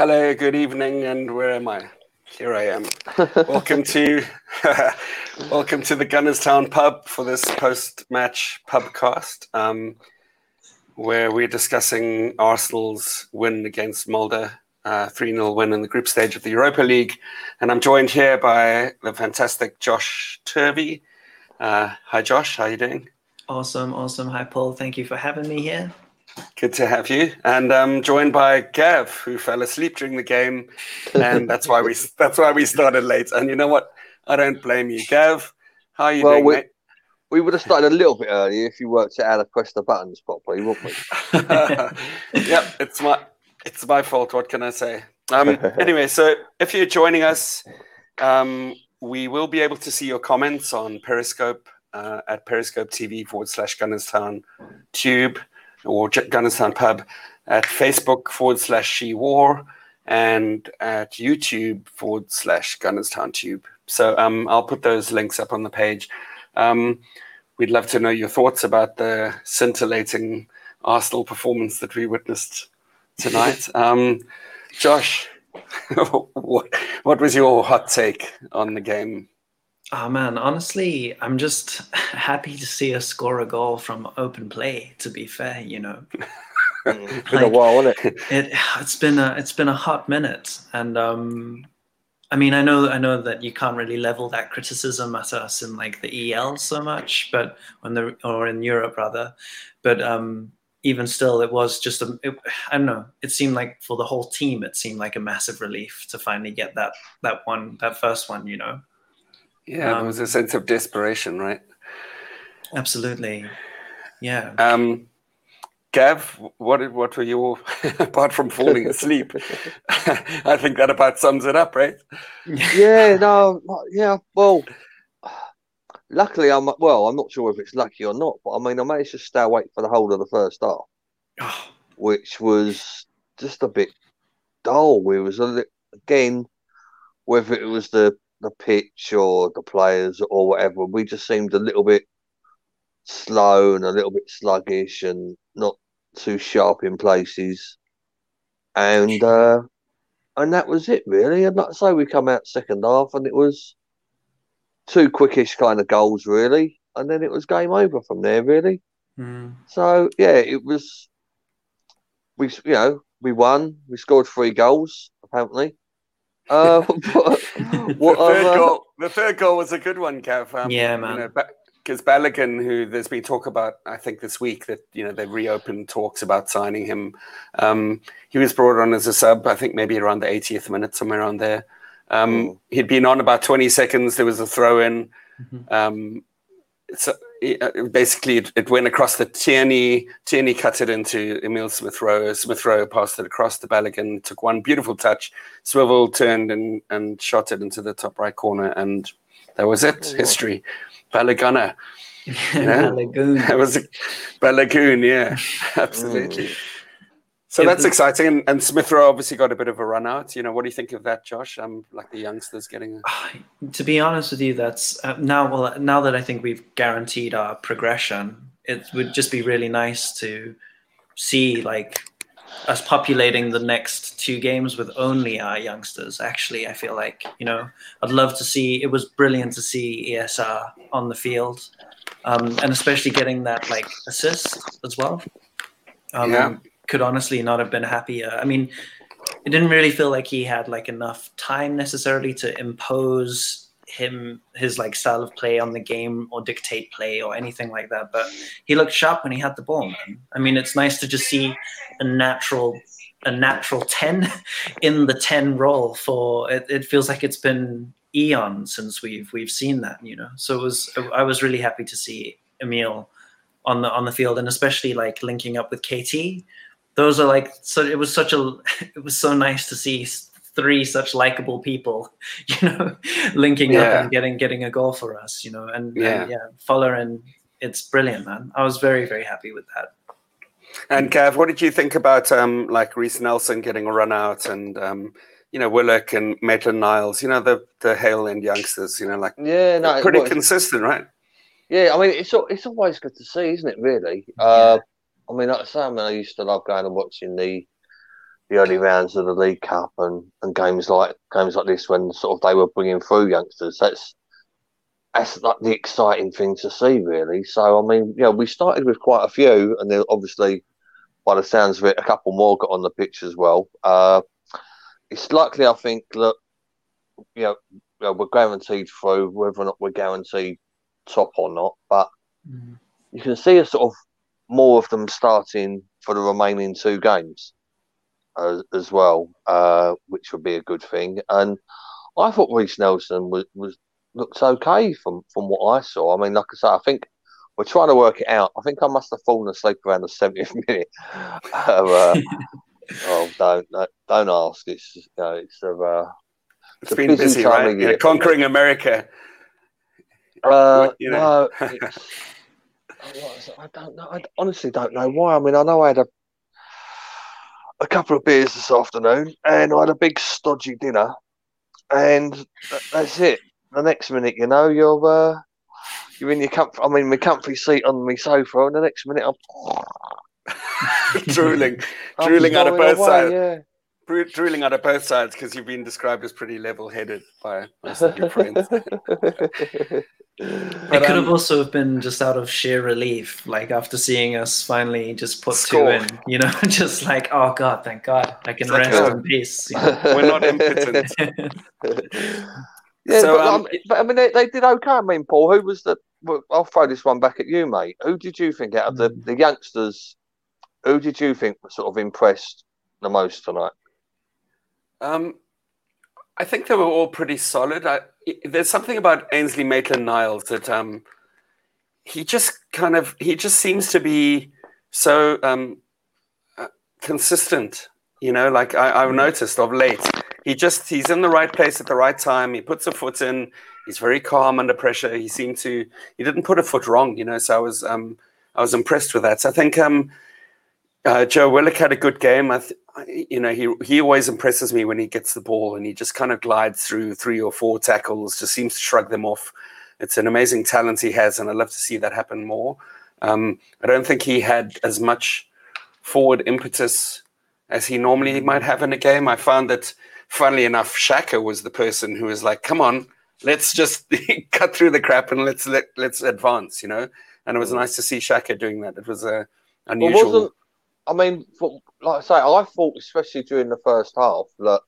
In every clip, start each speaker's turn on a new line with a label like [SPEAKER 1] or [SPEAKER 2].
[SPEAKER 1] Hello, good evening, and where am I? Here I am. welcome to welcome to the Gunnerstown pub for this post-match pubcast, um, where we're discussing Arsenal's win against Molde, uh, three 0 win in the group stage of the Europa League, and I'm joined here by the fantastic Josh Turvey. Uh, hi, Josh. How are you doing?
[SPEAKER 2] Awesome, awesome. Hi, Paul. Thank you for having me here.
[SPEAKER 1] Good to have you, and I'm um, joined by Gav, who fell asleep during the game, and that's why we that's why we started late. And you know what? I don't blame you, Gav. How are you well, doing,
[SPEAKER 3] we,
[SPEAKER 1] mate?
[SPEAKER 3] We would have started a little bit earlier if you worked out how to press the buttons properly, wouldn't we?
[SPEAKER 1] yep, it's my it's my fault. What can I say? Um, anyway, so if you're joining us, um, we will be able to see your comments on Periscope uh, at Periscope TV forward slash Gunnerstown Tube or Gunnerstown Pub at Facebook forward slash She War and at YouTube forward slash Gunnerstown Tube. So um, I'll put those links up on the page. Um, we'd love to know your thoughts about the scintillating Arsenal performance that we witnessed tonight. Um, Josh, what, what was your hot take on the game?
[SPEAKER 2] Oh man, honestly, I'm just happy to see us score a goal from open play. To be fair, you know,
[SPEAKER 3] it's been a while, hasn't it?
[SPEAKER 2] it? It's been a it's been a hot minute, and um, I mean, I know I know that you can't really level that criticism at us in like the EL so much, but when the or in Europe rather, but um, even still, it was just a it, I don't know. It seemed like for the whole team, it seemed like a massive relief to finally get that that one that first one, you know.
[SPEAKER 1] Yeah, um, there was a sense of desperation, right?
[SPEAKER 2] Absolutely. Yeah.
[SPEAKER 1] Um, Gav, what what were you apart from falling asleep? I think that about sums it up, right?
[SPEAKER 3] Yeah, no, yeah. Well, luckily, I'm well. I'm not sure if it's lucky or not, but I mean, I managed to stay awake for the whole of the first half, oh. which was just a bit dull. We was a again, whether it was the the pitch or the players or whatever. We just seemed a little bit slow and a little bit sluggish and not too sharp in places. And uh, and that was it really. And like I say, we come out second half and it was two quickish kind of goals really, and then it was game over from there really. Mm. So yeah, it was. We you know we won. We scored three goals apparently. Uh,
[SPEAKER 1] but, what, the, third goal, the third goal was a good one, Kev.
[SPEAKER 2] Um, yeah, man. You know,
[SPEAKER 1] because Balogun, who there's been talk about, I think this week that you know they reopened talks about signing him. Um, he was brought on as a sub, I think maybe around the 80th minute, somewhere around there. Um. He'd been on about 20 seconds. There was a throw in. Mm-hmm. Um, so uh, basically it, it, went across the Tierney. Tierney cut it into Emil Smith Rowe. Smith Rowe passed it across the Balogun, took one beautiful touch, swivel, turned and, and shot it into the top right corner. And that was it. Oh, History. Balaguna.
[SPEAKER 2] Balogun.
[SPEAKER 1] That was a, Balogun, yeah, absolutely. Mm. So that's exciting, and, and Smith Rowe obviously got a bit of a run out. You know, what do you think of that, Josh? Um, like the youngsters getting.
[SPEAKER 2] A... To be honest with you, that's uh, now. Well, now that I think we've guaranteed our progression, it would just be really nice to see like us populating the next two games with only our youngsters. Actually, I feel like you know I'd love to see. It was brilliant to see ESR on the field, um, and especially getting that like assist as well. Um, yeah could honestly not have been happier. I mean, it didn't really feel like he had like enough time necessarily to impose him his like style of play on the game or dictate play or anything like that. But he looked sharp when he had the ball, man. I mean, it's nice to just see a natural a natural 10 in the 10 role for it, it feels like it's been eons since we've we've seen that you know so it was i was really happy to see emil on the on the field and especially like linking up with KT those are like so it was such a it was so nice to see three such likable people you know linking yeah. up and getting getting a goal for us you know and yeah, and, yeah Fuller and it's brilliant man i was very very happy with that
[SPEAKER 1] and Kev, what did you think about um like Reiss Nelson getting a run out and um you know Willock and Maitland Niles, you know the the Hale End youngsters, you know like
[SPEAKER 3] yeah, no,
[SPEAKER 1] pretty consistent, right?
[SPEAKER 3] Yeah, I mean it's it's always good to see, isn't it? Really, uh, I mean, like I say, I, mean, I used to love going and watching the the early rounds of the League Cup and, and games like games like this when sort of they were bringing through youngsters. That's that's like the exciting thing to see, really. So I mean, know, we started with quite a few, and then obviously, by the sounds of it, a couple more got on the pitch as well. Uh, it's likely, I think, that you know, you know, we're guaranteed through, whether or not we're guaranteed top or not. But mm. you can see a sort of more of them starting for the remaining two games as, as well, uh, which would be a good thing. And I thought Reiss Nelson was, was looks okay from from what I saw. I mean, like I say, I think we're trying to work it out. I think I must have fallen asleep around the 70th minute. uh, oh, don't don't ask. It's you know, it's a uh,
[SPEAKER 1] it's, it's been busy, busy right? Yeah, conquering America.
[SPEAKER 3] Uh, you know. No, I don't know. I honestly don't know why. I mean, I know I had a a couple of beers this afternoon, and I had a big stodgy dinner, and that's it. The next minute, you know, you're uh, you're in your comfy. I mean, my comfy seat on my sofa, and the next minute, I'm
[SPEAKER 1] drooling, drooling out of both away, sides. Yeah drooling out of both sides because you've been described as pretty level-headed by most of your friends.
[SPEAKER 2] it could um, have also been just out of sheer relief, like after seeing us finally just put score. two in, you know, just like, oh god, thank God, I can rest like, in peace. You know?
[SPEAKER 1] We're not impotent.
[SPEAKER 3] yeah, so, but, um, um, but, I mean, they, they, did okay. I mean, Paul, who was the? Well, I'll throw this one back at you, mate. Who did you think out of the, hmm. the youngsters? Who did you think was sort of impressed the most tonight?
[SPEAKER 1] Um, I think they were all pretty solid. I, there's something about Ainsley Maitland-Niles that um, he just kind of he just seems to be so um, uh, consistent. You know, like I, I've noticed of late, he just he's in the right place at the right time. He puts a foot in. He's very calm under pressure. He seemed to he didn't put a foot wrong. You know, so I was um, I was impressed with that. So I think um, uh, Joe Willock had a good game. I, th- you know, he he always impresses me when he gets the ball and he just kind of glides through three or four tackles. Just seems to shrug them off. It's an amazing talent he has, and I'd love to see that happen more. Um, I don't think he had as much forward impetus as he normally might have in a game. I found that, funnily enough, Xhaka was the person who was like, "Come on, let's just cut through the crap and let's let, let's advance," you know. And it was nice to see Xhaka doing that. It was a unusual.
[SPEAKER 3] Well, I mean, for, like I say, I thought, especially during the first half, that,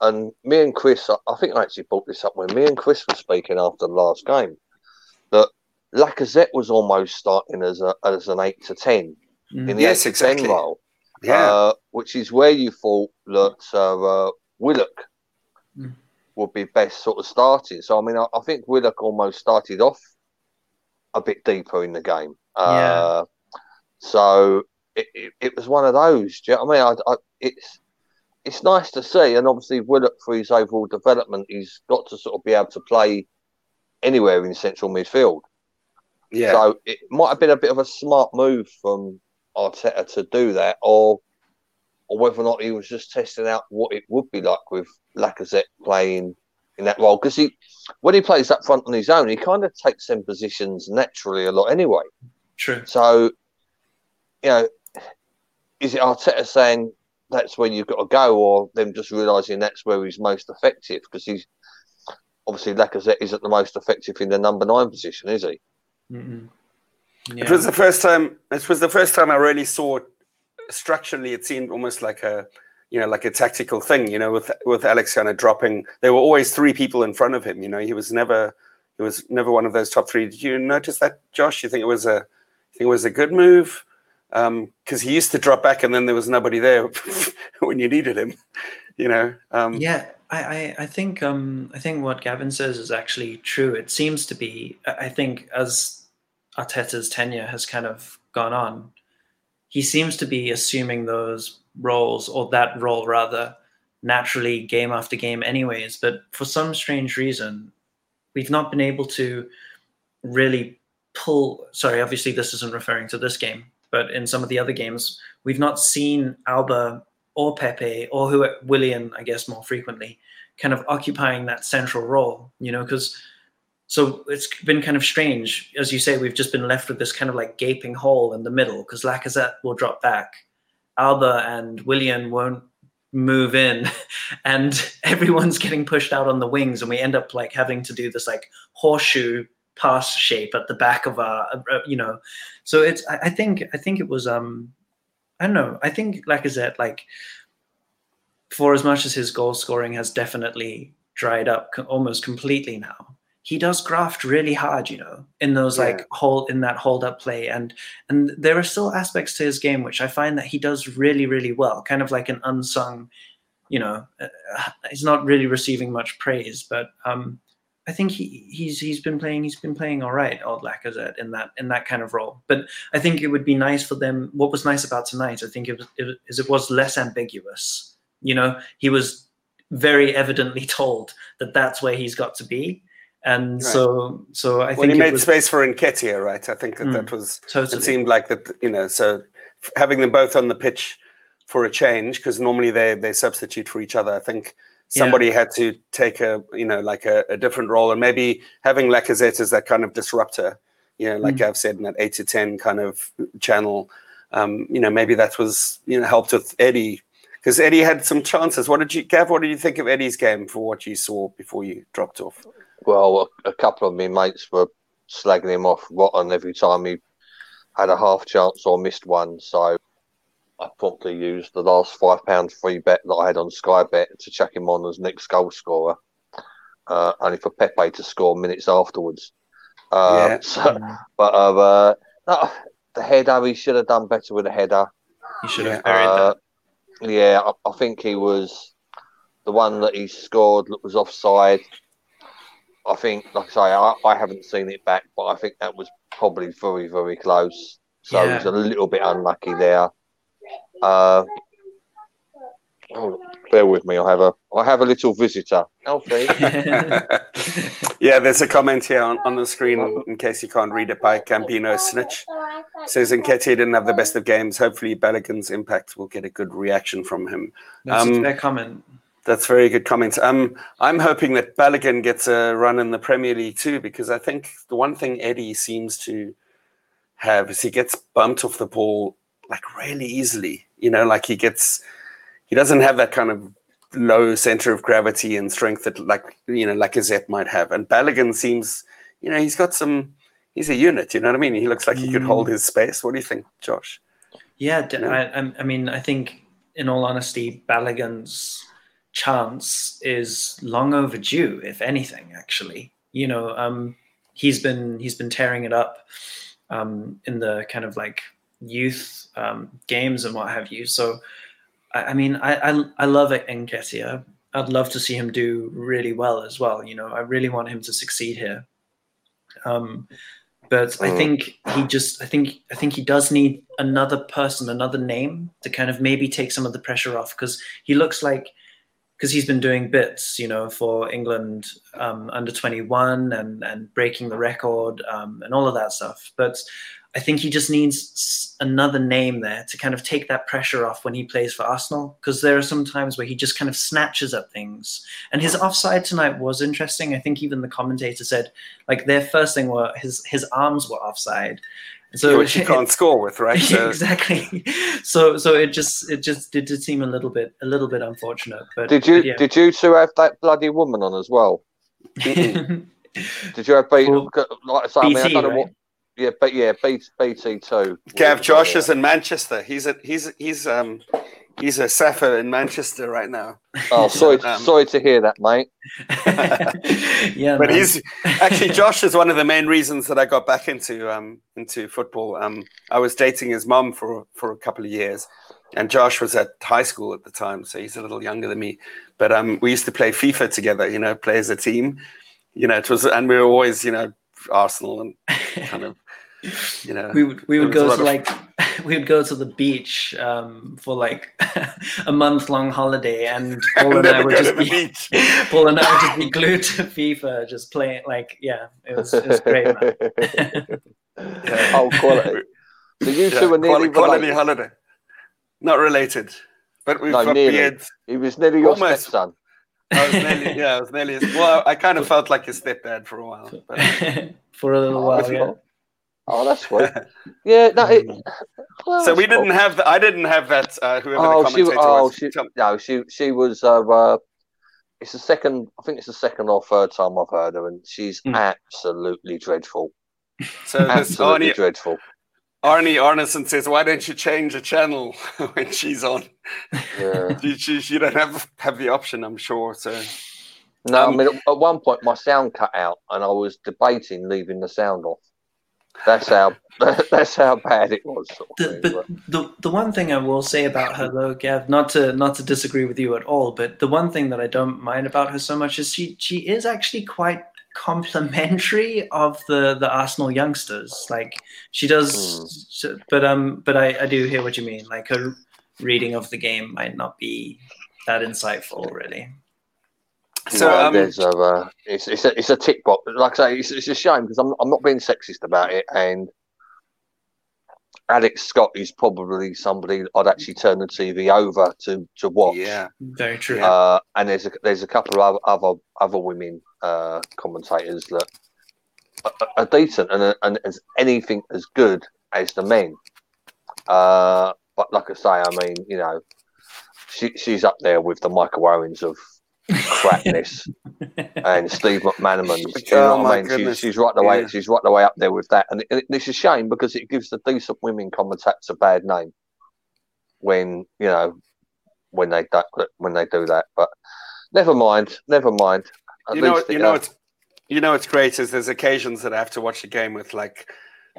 [SPEAKER 3] and me and Chris, I think I actually brought this up when me and Chris were speaking after the last game, that Lacazette was almost starting as a as an eight to ten
[SPEAKER 1] mm. in the yes, eight to exactly. ten role,
[SPEAKER 3] yeah, uh, which is where you thought that uh, uh, Willock mm. would be best sort of starting. So I mean, I, I, think Willock almost started off a bit deeper in the game. Uh, yeah. So it, it, it, was one of those. Do you know what I mean? I, I, it's it's nice to see, and obviously Willock for his overall development, he's got to sort of be able to play anywhere in central midfield. Yeah. So it might have been a bit of a smart move from Arteta to do that, or or whether or not he was just testing out what it would be like with Lacazette playing in that role. Because he, when he plays up front on his own, he kind of takes them positions naturally a lot anyway.
[SPEAKER 2] True.
[SPEAKER 3] So, you know, is it Arteta saying that's where you've got to go, or them just realizing that's where he's most effective? Because he's obviously Lacazette isn't the most effective in the number nine position, is he?
[SPEAKER 1] Yeah. It was the first time. It was the first time I really saw structurally. It seemed almost like a, you know, like a tactical thing. You know, with with Alex kind of dropping. There were always three people in front of him. You know, he was never. He was never one of those top three. Did you notice that, Josh? You think it was a, think it was a good move? Because um, he used to drop back and then there was nobody there when you needed him. You know. Um,
[SPEAKER 2] yeah, I, I, I think um, I think what Gavin says is actually true. It seems to be. I think as Arteta's tenure has kind of gone on, he seems to be assuming those roles or that role rather naturally game after game anyways but for some strange reason we've not been able to really pull sorry obviously this isn't referring to this game but in some of the other games, we've not seen Auba or Pepe or who Willian, I guess, more frequently, kind of occupying that central role. You know, because so it's been kind of strange, as you say. We've just been left with this kind of like gaping hole in the middle because Lacazette will drop back, Auba and Willian won't move in and everyone's getting pushed out on the wings and we end up like having to do this like horseshoe pass shape at the back of our uh, you know. So it's I, I think i think it was um i don't know. I think like i said like for as much as his goal scoring has definitely dried up almost completely now he does graft really hard, you know, in those yeah. like hold in that hold up play, and and there are still aspects to his game which I find that he does really really well, kind of like an unsung, you know, uh, he's not really receiving much praise, but um, I think he he's he's been playing he's been playing all right, old Lacazette in that in that kind of role. But I think it would be nice for them. What was nice about tonight, I think, it was, it, is it was less ambiguous. You know, he was very evidently told that that's where he's got to be and right. so so I think
[SPEAKER 1] when he made was, space for Nketiah, right? I think that mm, that was totally. it seemed like that you know so having them both on the pitch for a change because normally they they substitute for each other. I think somebody yeah. had to take a you know like a, a, different role and maybe having Lacazette as that kind of disruptor, you know, like mm. I've said in that eight to ten kind of channel. Um, you know, maybe that was you know helped with Eddie because Eddie had some chances. What did you, Gav? What did you think of Eddie's game for what you saw before you dropped off?
[SPEAKER 3] Well, a, a couple of my mates were slagging him off rotten every time he had a half chance or missed one. So I promptly used the last five pounds free bet that I had on Sky Bet to check him on as next goal scorer, uh, only for Pepe to score minutes afterwards. Uh, yeah. So, but uh, uh, the header, he should have done better with the header.
[SPEAKER 2] He should have buried uh,
[SPEAKER 3] that. Yeah, I, I, think he was the one that he scored that was offside. I think, like I say, I, I, haven't seen it back, but I think that was probably very, very close. So yeah. it was a little bit unlucky there. Uh, oh, bear with me. I have a I have a little visitor. Alfie.
[SPEAKER 1] yeah, there's a comment here on, on the screen in case you can't read it by Campino Snitch. Says Nketiah didn't have the best of games. Hopefully, Balogun's impact will get a good reaction from him.
[SPEAKER 2] That's um, a fair comment.
[SPEAKER 1] That's very good comment. Um, I'm hoping that Balogun gets a run in the Premier League too, because I think the one thing Eddie seems to have is he gets bumped off the ball like really easily. You know, like he gets, he doesn't have that kind of low center of gravity and strength that like you know Lacazette might have. And Balogun seems, you know, he's got some. He's a unit. You know what I mean? He looks like he could hold mm. his space. What do you think, Josh?
[SPEAKER 2] Yeah, I, I mean, I think in all honesty, Balogun's chance is long overdue, if anything. Actually, you know, um, he's been he's been tearing it up um, in the kind of like youth um, games and what have you. So, I, I mean, I, I I love Nketiah. I'd love to see him do really well as well. You know, I really want him to succeed here. Um, but I mm. think he just I think I think he does need another person, another name to kind of maybe take some of the pressure off because he looks like because he's been doing bits, you know, for England um, under 21 and and breaking the record um, and all of that stuff. But I think he just needs another name there to kind of take that pressure off when he plays for Arsenal. Because there are some times where he just kind of snatches at things. And his offside tonight was interesting. I think even the commentator said, like, their first thing were his his arms were offside.
[SPEAKER 1] So which you can't score with, right?
[SPEAKER 2] So. exactly. So so it just it just did, did seem a little bit a little bit unfortunate. But
[SPEAKER 3] did you
[SPEAKER 2] but
[SPEAKER 3] yeah. did you two have that bloody woman on as well? did you have B, well, like I say, BT, I, mean, I don't know right? What. Yeah, but yeah, B, BT two.
[SPEAKER 1] Gav Josh is in Manchester. He's a, he's he's um he's a Safa in Manchester right now.
[SPEAKER 3] Oh, sorry, um, sorry to hear that, mate.
[SPEAKER 1] yeah, but man. he's actually Josh is one of the main reasons that I got back into um into football. Um, I was dating his mum for for a couple of years, and Josh was at high school at the time, so he's a little younger than me. But um, we used to play FIFA together, you know, play as a team. You know, it was, and we were always, you know, Arsenal and kind of you know
[SPEAKER 2] we would we would go to like we would go to the beach um, for like a month long holiday and Paul and I would just be Paul and I would just be glued to FIFA just playing like yeah it was, it was great
[SPEAKER 3] yeah. oh quality so you two yeah, were nearly
[SPEAKER 1] quality, quality holiday not related but we've no, got
[SPEAKER 3] nearly. beards he was nearly your Almost. stepson
[SPEAKER 1] I was nearly, yeah, I was nearly. Well, I kind of felt like his stepdad for a while, but,
[SPEAKER 2] for a little while. Yeah.
[SPEAKER 3] Oh, that's sweet. Yeah, no. It, well,
[SPEAKER 1] so we
[SPEAKER 3] cool.
[SPEAKER 1] didn't have. The, I didn't have that. Uh, whoever
[SPEAKER 3] Oh,
[SPEAKER 1] the
[SPEAKER 3] she,
[SPEAKER 1] commentator
[SPEAKER 3] oh,
[SPEAKER 1] was.
[SPEAKER 3] she, no, she, she was. Uh, uh, it's the second. I think it's the second or third time I've heard her, and she's
[SPEAKER 2] Hmm.
[SPEAKER 3] absolutely dreadful.
[SPEAKER 1] So this
[SPEAKER 3] Absolutely
[SPEAKER 1] Arnie,
[SPEAKER 3] dreadful.
[SPEAKER 1] Arnie Arneson says, "Why don't you change the channel when she's on?
[SPEAKER 3] Yeah.
[SPEAKER 1] You, you, you don't have have the option, I'm sure." So
[SPEAKER 3] No,
[SPEAKER 1] Um,
[SPEAKER 3] I mean, at- at one point my sound cut out, and I was debating leaving the sound off. That's how. That's how bad it was. Sort of
[SPEAKER 2] The,
[SPEAKER 3] thing,
[SPEAKER 2] but
[SPEAKER 3] but-
[SPEAKER 2] the the one thing I will say about her though, Gav, not to not to disagree with you at all, but the one thing that I don't mind about her so much is she she is actually quite complimentary of the the Arsenal youngsters. Like she does, so- but um, but I I do hear what you mean. Like her reading of the game might not be that insightful, really.
[SPEAKER 1] So,
[SPEAKER 3] no,
[SPEAKER 1] um,
[SPEAKER 3] there's a, uh, it's it's a, it's a tick box. Like I say, it's, it's a shame because I'm I'm not being sexist about it, and Alex Scott is probably somebody I'd actually turn the TV over to to watch.
[SPEAKER 1] yeah,
[SPEAKER 2] Very true.
[SPEAKER 3] Uh, and there's a there's a couple of other other, other women uh, commentators that are, are decent and, and as anything as good as the men. Uh, but like I say, I mean, you know, she she's up there with the Michael Owens of crapness and Steve McManaman. You know
[SPEAKER 1] Oh,
[SPEAKER 3] what I mean? She's, she's right the way
[SPEAKER 1] Yeah.
[SPEAKER 3] she's right the way up there with that, and, it, it's a shame because it gives the decent women commentators a bad name when you know when they do, when they do that. But never mind, never mind. At
[SPEAKER 1] you know, you
[SPEAKER 3] it,
[SPEAKER 1] know,
[SPEAKER 3] uh,
[SPEAKER 1] it's you know, it's great is there's occasions that I have to watch a game with like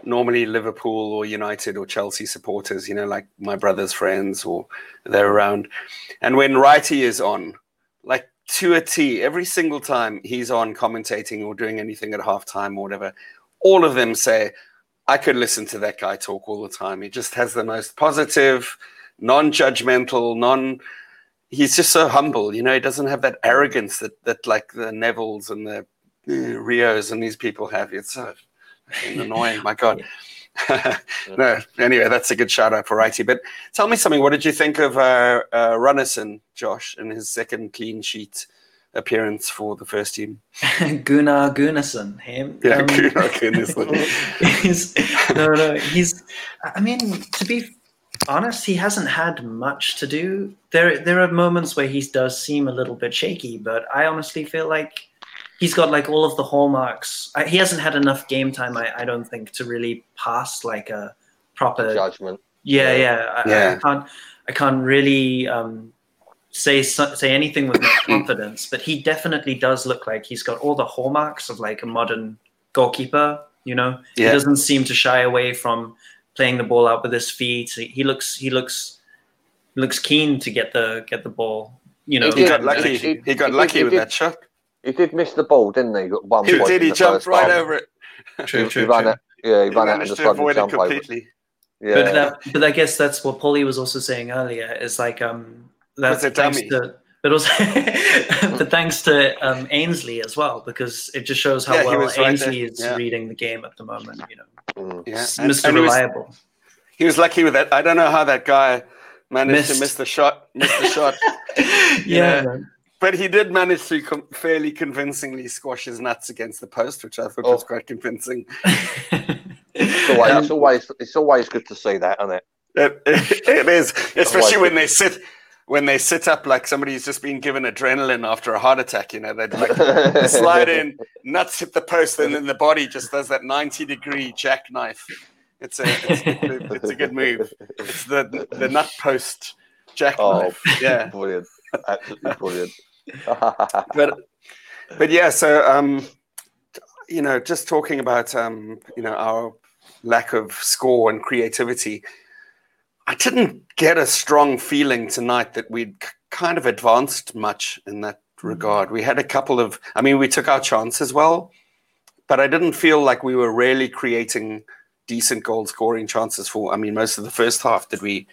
[SPEAKER 1] normally Liverpool or United or Chelsea supporters, you know, like my brother's friends or they're around, and when Wrighty is on, like to a T, every single time he's on commentating or doing anything at halftime or whatever, all of them say, I could listen to that guy talk all the time. He just has the most positive, non-judgmental, non. He's just so humble, you know. He doesn't have that arrogance that that like the Nevilles and the uh, Rios and these people have. It's so annoying. My God. no. Anyway, that's a good shout out for Wrighty. But tell me something. What did you think of uh, uh, Runarsson, Josh, in his second clean sheet appearance for the first team?
[SPEAKER 2] Gunnar Gunnarsson, him.
[SPEAKER 1] Yeah,
[SPEAKER 2] Um,
[SPEAKER 1] Gunnar Gunnarsson.
[SPEAKER 2] no, no, he's. I mean, to be honest, he hasn't had much to do. There, there are moments where he does seem a little bit shaky, but I honestly feel like he's got like all of the hallmarks. I, he hasn't had enough game time, I, I don't think, to really pass like a proper.
[SPEAKER 3] judgment.
[SPEAKER 2] Yeah, yeah. I, I can't. I can't really um, say say anything with much confidence, but he definitely does look like he's got all the hallmarks of like a modern goalkeeper. You know,
[SPEAKER 1] Yeah.
[SPEAKER 2] he doesn't seem to shy away from playing the ball out with his feet. He, he looks he looks looks keen to get the get the ball. You know,
[SPEAKER 1] He got lucky.
[SPEAKER 3] he-
[SPEAKER 1] He got lucky
[SPEAKER 3] he
[SPEAKER 1] with
[SPEAKER 3] did-
[SPEAKER 1] that shot.
[SPEAKER 3] He did miss the ball, didn't he? At one
[SPEAKER 1] He
[SPEAKER 3] point
[SPEAKER 1] did. He jumped right
[SPEAKER 3] half.
[SPEAKER 1] over it.
[SPEAKER 2] True, true,
[SPEAKER 3] he ran
[SPEAKER 2] true.
[SPEAKER 3] it. Yeah, he
[SPEAKER 1] He
[SPEAKER 3] ran out and
[SPEAKER 1] managed to
[SPEAKER 3] decided
[SPEAKER 1] avoid it
[SPEAKER 3] jump over.
[SPEAKER 1] completely.
[SPEAKER 3] Yeah.
[SPEAKER 2] But that, but I guess that's what Polly was also saying earlier. Is like um that's
[SPEAKER 1] a
[SPEAKER 2] thanks
[SPEAKER 1] dummy.
[SPEAKER 2] to, but also, but thanks to um, Ainsley as well because it just shows how
[SPEAKER 1] Yeah,
[SPEAKER 2] well
[SPEAKER 1] was right
[SPEAKER 2] Ainsley
[SPEAKER 1] there.
[SPEAKER 2] is
[SPEAKER 1] Yeah.
[SPEAKER 2] reading the game at the moment. You know,
[SPEAKER 3] Mm.
[SPEAKER 1] Yeah,
[SPEAKER 2] S-
[SPEAKER 1] and-
[SPEAKER 2] Mr.
[SPEAKER 1] and he was-
[SPEAKER 2] Reliable.
[SPEAKER 1] He was lucky with that. I don't know how that guy managed to miss the shot. Miss the shot.
[SPEAKER 2] yeah,
[SPEAKER 1] know, But he did manage to com- fairly convincingly squash his nuts against the post, which I thought was
[SPEAKER 3] Oh.
[SPEAKER 1] quite convincing.
[SPEAKER 3] It's always, it's um, always it's always good to see that, isn't it?
[SPEAKER 1] It, it- it is, especially when they sit when they sit up like somebody's just been given adrenaline after a heart attack. You know, they'd like slide in, nuts hit the post, and then the body just does that ninety degree jackknife. It's a it's, it's a good move. It's the the nut post jackknife. Oh, yeah.
[SPEAKER 3] brilliant, absolutely brilliant.
[SPEAKER 1] But but yeah so um you know just talking about um you know our lack of score and creativity i didn't get a strong feeling tonight that we'd k- kind of advanced much in that regard. We had a couple of i mean we took our chances well but i didn't feel like we were really creating decent goal scoring chances for i mean most of the first half did we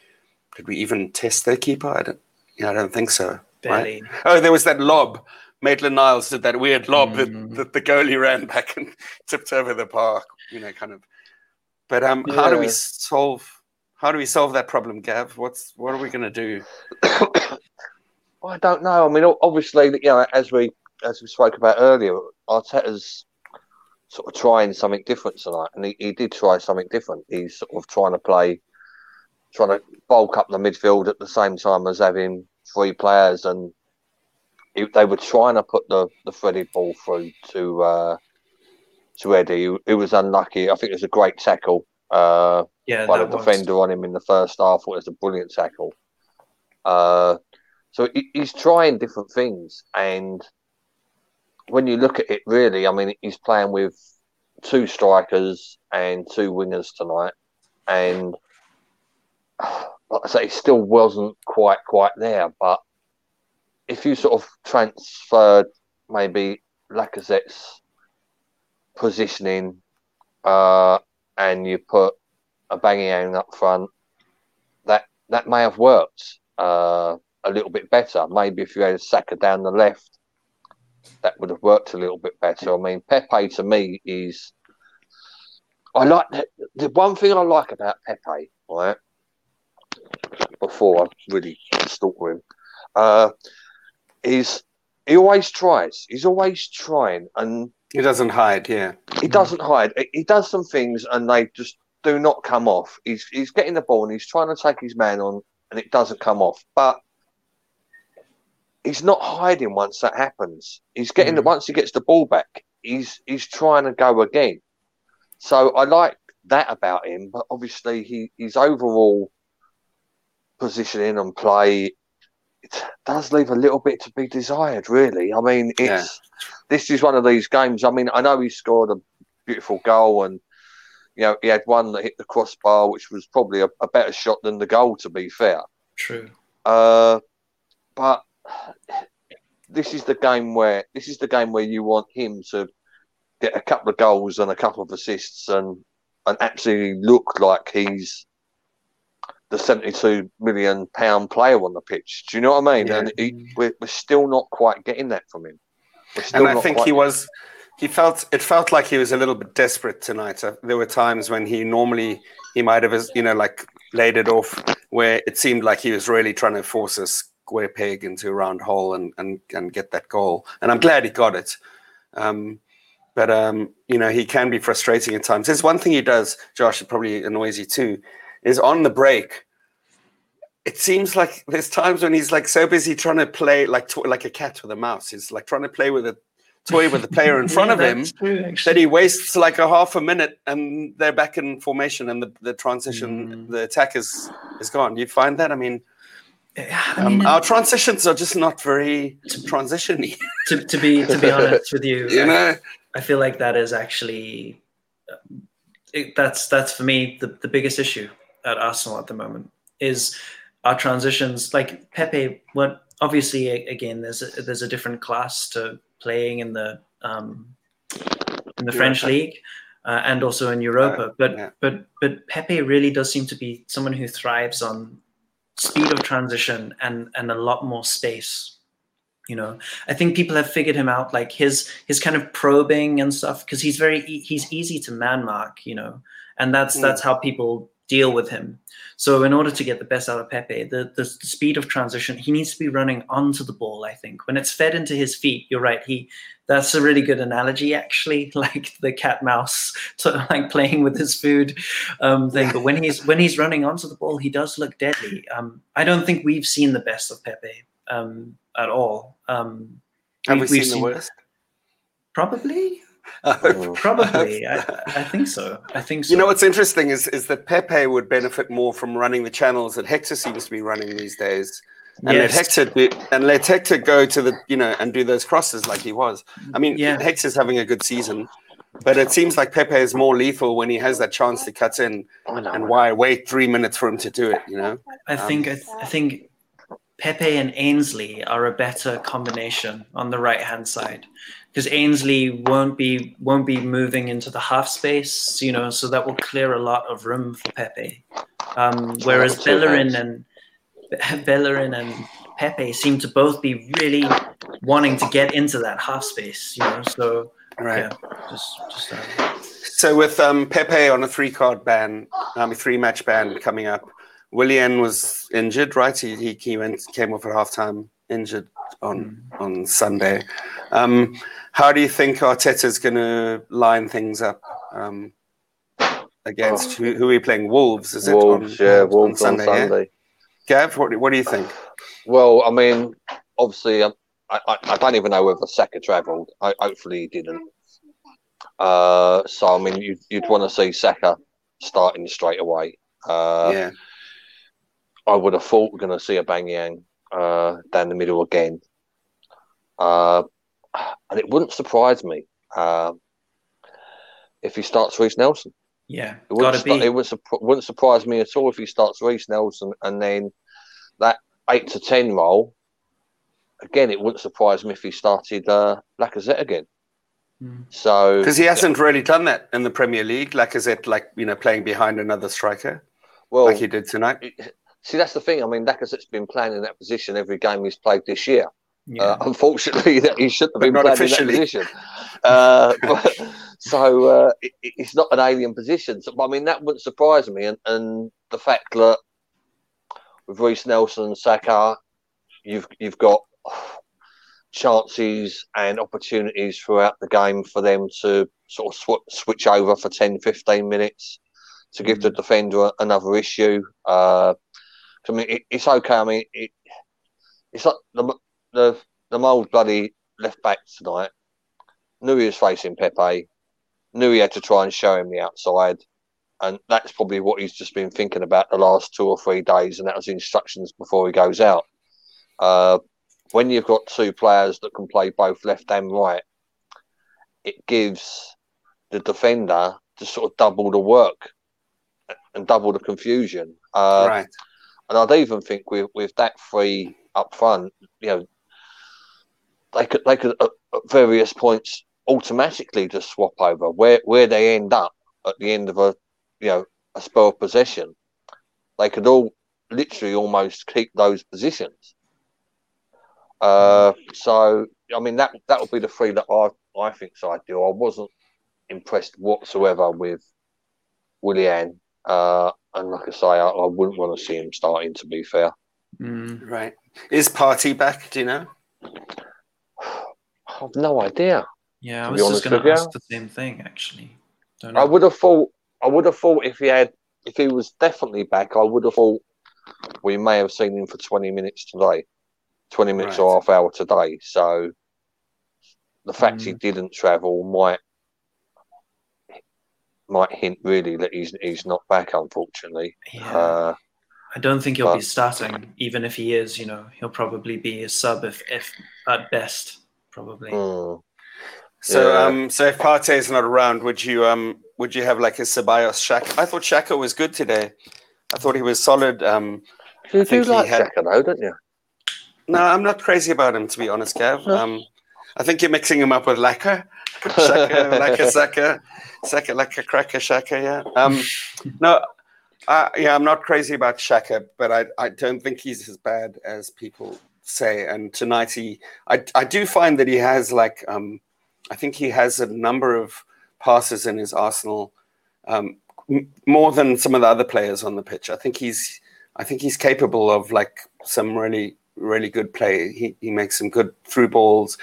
[SPEAKER 1] did we even test their keeper? I don't yeah, i don't think so
[SPEAKER 2] barely.
[SPEAKER 1] Oh, there was that lob. Maitland Niles did that weird lob
[SPEAKER 2] Mm.
[SPEAKER 1] that, that the goalie ran back and tipped over the park. You know, kind of. But um, how do we solve? How do we solve that problem, Gav? What's what are we going to do?
[SPEAKER 3] I don't know. I mean, obviously, you know, as we as we spoke about earlier, Arteta's sort of trying something different tonight, and he, he did try something different. He's sort of trying to play, trying to bulk up the midfield at the same time as having three players, and he, they were trying to put the the threaded ball through to uh, to Eddie. It was unlucky. I think it was a great tackle uh,
[SPEAKER 2] yeah,
[SPEAKER 3] by the was. defender on him in the first half. It was a brilliant tackle. Uh, so he, he's trying different things, and when you look at it, really, I mean, he's playing with two strikers and two wingers tonight, and like I say, still wasn't quite quite there. But if you sort of transferred maybe Lacazette's positioning, uh, and you put Aubameyang up front, that that may have worked uh, a little bit better. Maybe if you had a Saka down the left that would have worked a little bit better. I mean, Pepe to me is. I like the, the one thing I like about Pepe, right? Before I really stalk him, uh, is he always tries. He's always trying, and
[SPEAKER 1] he doesn't hide. Yeah,
[SPEAKER 3] he doesn't hide. He does some things, and they just do not come off. He's he's getting the ball and he's trying to take his man on, and it doesn't come off. But he's not hiding once that happens. He's getting mm. the once he gets the ball back, he's he's trying to go again. So I like that about him, but obviously he his overall positioning and play it does leave a little bit to be desired, really. I mean, it's yeah. this is one of these games. I mean, I know he scored a beautiful goal and you know, he had one that hit the crossbar, which was probably a, a better shot than the goal, to be fair.
[SPEAKER 2] True.
[SPEAKER 3] Uh, but this is the game where this is the game where you want him to get a couple of goals and a couple of assists and and absolutely look like he's the 72 million pound player on the pitch. Do you know what I mean? Yeah. And he, we're, we're still not quite getting that from him.
[SPEAKER 1] and I think he was he felt it felt like he was a little bit desperate tonight. Uh, there were times when he normally he might have you know like laid it off where it seemed like he was really trying to force a square peg into a round hole and, and, and get that goal. And I'm glad he got it. Um, but, um, you know, he can be frustrating at times. There's one thing he does, Josh, it probably annoys you too, is on the break, it seems like there's times when he's like so busy trying to play like to- like a cat with a mouse. He's like trying to play with a toy with the player in front yeah, of him true, that he wastes like a half a minute and they're back in formation and the, the transition, mm. the attack is is gone. You find that? I mean, I mean, um, our transitions are just not very transitiony.
[SPEAKER 2] to, to be to be honest with you,
[SPEAKER 1] you know,
[SPEAKER 2] I, I feel like that is actually it, that's that's for me the, the biggest issue at Arsenal at the moment is our transitions. Like Pepe, what obviously again there's a, there's a different class to playing in the um, in the Europa. French league. Uh, and also in Europa, uh, but yeah. but but Pepe really does seem to be someone who thrives on speed of transition and and a lot more space you know i think people have figured him out like his his kind of probing and stuff because he's very he's easy to man mark you know and that's mm. that's how people deal with him. So in order to get the best out of pepe the, the, the speed of transition he needs to be running onto the ball i think. When it's fed into his feet you're right he that's a really good analogy actually like the cat mouse to, like playing with his food um, thing. But when he's when he's running onto the ball he does look deadly. Um, i don't think we've seen the best of pepe um, at all. Um,
[SPEAKER 1] have we, we seen, seen, the worst?
[SPEAKER 2] Probably probably I, I, think so i think so
[SPEAKER 1] you know what's interesting is is that pepe would benefit more from running the channels that hector seems to be running these days and yes. let Hector be, and let Hector go to the you know and do those crosses like he was. I mean, yeah. Hector's having a good season, but it seems like Pepe is more lethal when he has that chance to cut in. And why wait three minutes for him to do it? You know.
[SPEAKER 2] I think um, I, I think Pepe and Ainsley are a better combination on the right hand side because Ainsley won't be won't be moving into the half space, you know, so that will clear a lot of room for Pepe. Um, whereas Bellerin and Bellerin and Pepe seem to both be really wanting to get into that half space, you know. So right, yeah, just just. Uh,
[SPEAKER 1] so with um, Pepe on a three card ban, um, a three match ban coming up, Willian was injured, right? He he, he went came off at halftime injured on mm. on Sunday. Um, how do you think Arteta's going to line things up um, against oh. who, who, are we playing? Wolves, is
[SPEAKER 3] it? Wolves, on, yeah, Wolves on Sunday. On Sunday.
[SPEAKER 1] Yeah? Gav, what, what do you think?
[SPEAKER 3] Well, I mean, obviously, um, I, I, I don't even know whether Saka travelled. hopefully, he didn't. Uh, so, I mean, you'd, you'd want to see Saka starting straight away. Uh, yeah. I would have thought we're going to see Aubameyang uh, down the middle again. Uh, and it wouldn't surprise me uh, if he starts Reiss Nelson.
[SPEAKER 2] Yeah,
[SPEAKER 3] it wouldn't, st- it wouldn't, wouldn't, surprise me at all if he starts Reiss Nelson and then that eight to ten role. Again, it wouldn't surprise me if he started uh, Lacazette again. Mm. So
[SPEAKER 1] because he hasn't really done that in the Premier League, Lacazette, like you know, playing behind another striker, well, like he did tonight.
[SPEAKER 3] See, that's the thing. I mean, Lacazette's been playing in that position every game he's played this year. Yeah. Uh, unfortunately, that he shouldn't have been playing officially. in that position. Uh, but, so uh, it, it's not an alien position. So, I mean, that wouldn't surprise me. And, and the fact that with Reiss Nelson and Saka, you've you've got chances and opportunities throughout the game for them to sort of sw- switch over for 10, 15 minutes to give the mm. defender another issue. Uh, I mean, it, it's okay. I mean, it, it's like the the the Molde bloody left back tonight knew he was facing Pepe, knew he had to try and show him the outside, and that's probably what he's just been thinking about the last two or three days, and that was instructions before he goes out. Uh, when you've got two players that can play both left and right, it gives the defender to sort of double the work and double the confusion. Uh, right. And I'd even think with with that three up front, you know, they could they could at, various points automatically just swap over where where they end up at the end of a you know a spell of possession. They could all literally almost keep those positions. Uh, so I mean that that would be the three that I think I think's ideal. I wasn't impressed whatsoever with Willian. Uh, and like I say, I, I, wouldn't want to see him starting. To be fair,
[SPEAKER 1] mm. right? Is Partey back? Do you know?
[SPEAKER 3] I've no idea.
[SPEAKER 2] Yeah, I was just going to ask the same thing. Actually,
[SPEAKER 3] I would have thought. I would have thought if he had, if he was definitely back, I would have thought we may have seen him for twenty minutes today, twenty minutes right. or half hour today. So the fact mm. he didn't travel might might hint really that he's he's not back. Unfortunately,
[SPEAKER 2] yeah. Uh, I don't think he'll but, be starting. Even if he is, you know, he'll probably be a sub if, if at best, probably. Mm.
[SPEAKER 1] So, yeah. um, so if Partey is not around, would you um, would you have like a Ceballos Xhaka? I thought Xhaka was good today. I thought he was solid. Um,
[SPEAKER 3] you do like had... Xhaka though, don't you?
[SPEAKER 1] No, I'm not crazy about him to be honest, Gav. Um, I think you're mixing him up with Laka, Xhaka, Laka, Saka, Saka, Laka, Cracker, Xhaka. Yeah. Um, no, uh, yeah, I'm not crazy about Xhaka, but I, I don't think he's as bad as people say. And tonight he, I, I do find that he has like, um, I think he has a number of passes in his arsenal, um, m- more than some of the other players on the pitch. I think he's, I think he's capable of like some really, really good play. He, he makes some good through balls.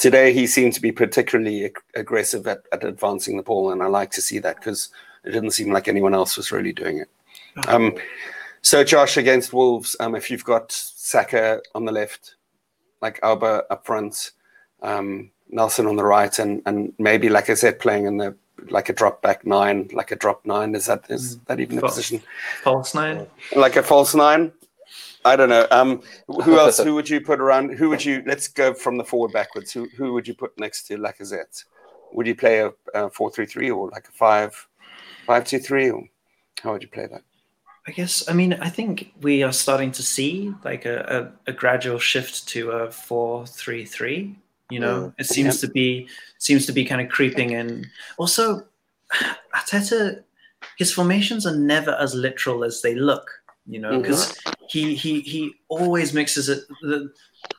[SPEAKER 1] Today he seemed to be particularly ag- aggressive at, at advancing the ball, and I like to see that because it didn't seem like anyone else was really doing it. Um, so Josh against Wolves, um, if you've got Saka on the left, like Auba up front, um, Nelson on the right, and and maybe like I said, playing in the like a drop back nine, like a drop nine. Is that is mm. that even a position?
[SPEAKER 2] False nine,
[SPEAKER 1] like a false nine. I don't know. Um, who else? who would you put around? Who would you? Let's go from the forward backwards. Who who would you put next to Lacazette? Would you play a, a four three three or like a five five two three? Or how would you play that?
[SPEAKER 2] I guess I mean I think we are starting to see like a, a, a gradual shift to a four three three. You know, mm. it seems to be seems to be kind of creeping in. Also, Arteta, his formations are never as literal as they look. You know, because mm-hmm. he he he always mixes it. The,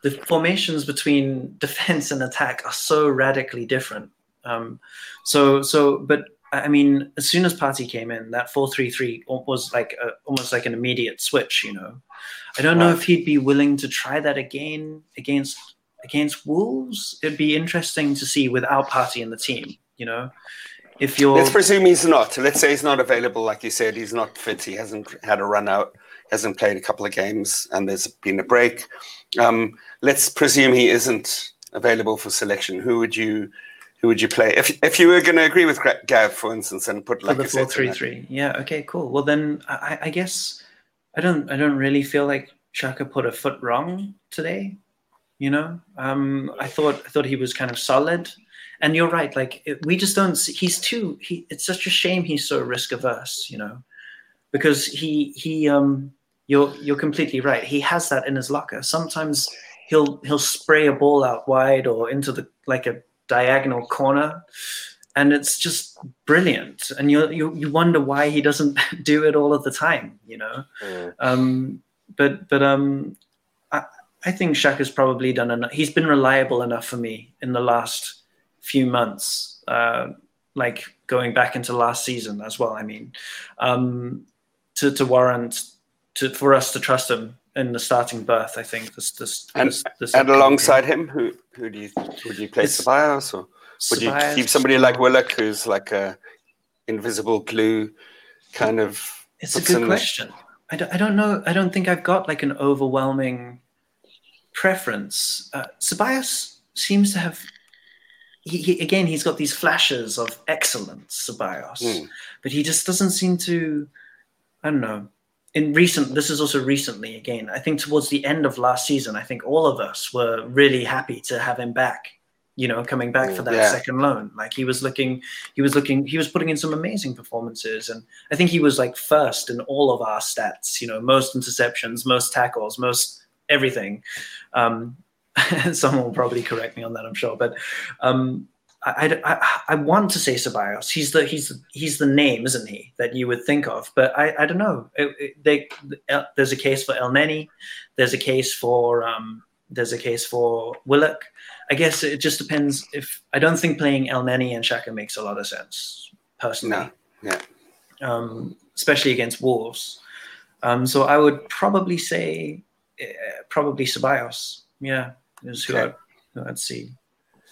[SPEAKER 2] the formations between defense and attack are so radically different. Um, so so, but I mean, as soon as Partey came in, that four three three was like a, almost like an immediate switch. You know, I don't right. know if he'd be willing to try that again against against Wolves, it'd be interesting to see without Partey in the team. You know, if you're
[SPEAKER 1] let's presume he's not. Let's say he's not available, like you said, he's not fit. He hasn't had a run out, hasn't played a couple of games, and there's been a break. Um, let's presume he isn't available for selection. Who would you? Who would you play if if you were going to agree with Gav, for instance, and put like
[SPEAKER 2] for the four three three? Yeah. Okay. Cool. Well, then I, I guess I don't I don't really feel like Xhaka put a foot wrong today. You know, um, I thought I thought he was kind of solid, and you're right. Like it, we just don't. See, he's too. He. It's such a shame he's so risk averse. You know, because he he um. You're you're completely right. He has that in his locker. Sometimes he'll he'll spray a ball out wide or into the like a diagonal corner, and it's just brilliant. And you you you wonder why he doesn't do it all of the time. You know, mm. um, but but um, I I think has probably done enough. He's been reliable enough for me in the last few months, uh, like going back into last season as well. I mean, um, to to warrant to for us to trust him in the starting berth. I think this this
[SPEAKER 1] and,
[SPEAKER 2] this,
[SPEAKER 1] this and alongside him, who who do you would you play Ceballos or would Ceballos, you keep somebody like Willock, who's like a invisible glue kind of?
[SPEAKER 2] It's a good question. I don't, I don't know. I don't think I've got like an overwhelming preference. Uh, Ceballos seems to have. He, he, again, he's got these flashes of excellence, Ceballos, mm. but he just doesn't seem to. I don't know. In recent, this is also recently again. I think towards the end of last season, I think all of us were really happy to have him back you know, coming back for that yeah. second loan. Like he was looking, he was looking, he was putting in some amazing performances, and I think he was like first in all of our stats. You know, most interceptions, most tackles, most everything. Um, someone will probably correct me on that, I'm sure, but um, I, I, I, want to say Ceballos. He's the he's he's the name, isn't he, that you would think of? But I, I don't know. It, it, they, uh, there's a case for Elneny. There's a case for um, there's a case for Willock. I guess it just depends. If I don't think playing Elneny and Xhaka makes a lot of sense personally.
[SPEAKER 1] No. Yeah.
[SPEAKER 2] Um, especially against Wolves. Um, so I would probably say uh, probably Ceballos. Yeah, is who, okay. I'd, who I'd see.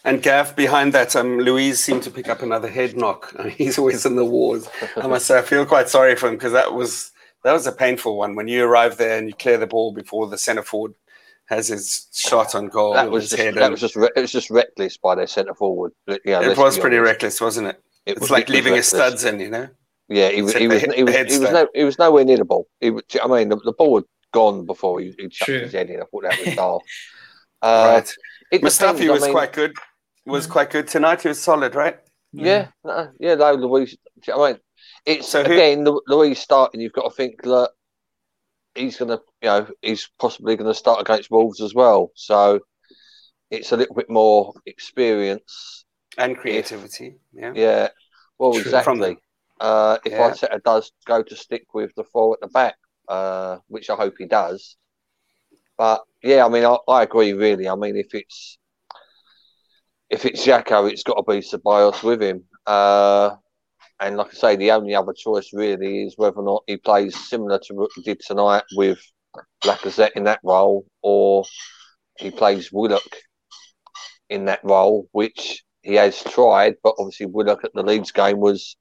[SPEAKER 1] And Gav, behind that, um, Luiz seemed to pick up another head knock. I mean, he's always in the wars. I must say, I feel quite sorry for him because that was that was a painful one. When you arrive there and you clear the ball before the centre forward has his shot on goal.
[SPEAKER 3] That was just, that was just it was just reckless by their centre forward.
[SPEAKER 1] Yeah, it was pretty honest. reckless, wasn't it? it it's was, like leaving his studs in, you know.
[SPEAKER 3] Yeah, he was. He was. He was, he was, no, he was nowhere near the ball. He, I mean, the, the ball had gone before he, he chucked his head in. I thought that was dull.
[SPEAKER 1] Uh, right. It Mustafi depends, was I mean, quite good. Was quite good tonight. He was solid, right?
[SPEAKER 3] Yeah, yeah. yeah no, Luiz. I mean, it's so who, again Luiz starting. You've got to think that he's going to, you know, he's possibly going to start against Wolves as well. So it's a little bit more experience
[SPEAKER 1] and creativity. Yeah.
[SPEAKER 3] Yeah. Well, True. exactly. Uh, if yeah. Arteta does go to stick with the four at the back, uh, which I hope he does. But yeah, I mean, I, I agree. Really, I mean, if it's if it's Xhaka, it's got to be Ceballos with him. Uh, and like I say, the only other choice really is whether or not he plays similar to what he did tonight with Lacazette in that role, or he plays Willock in that role, which he has tried, but obviously Willock at the Leeds game was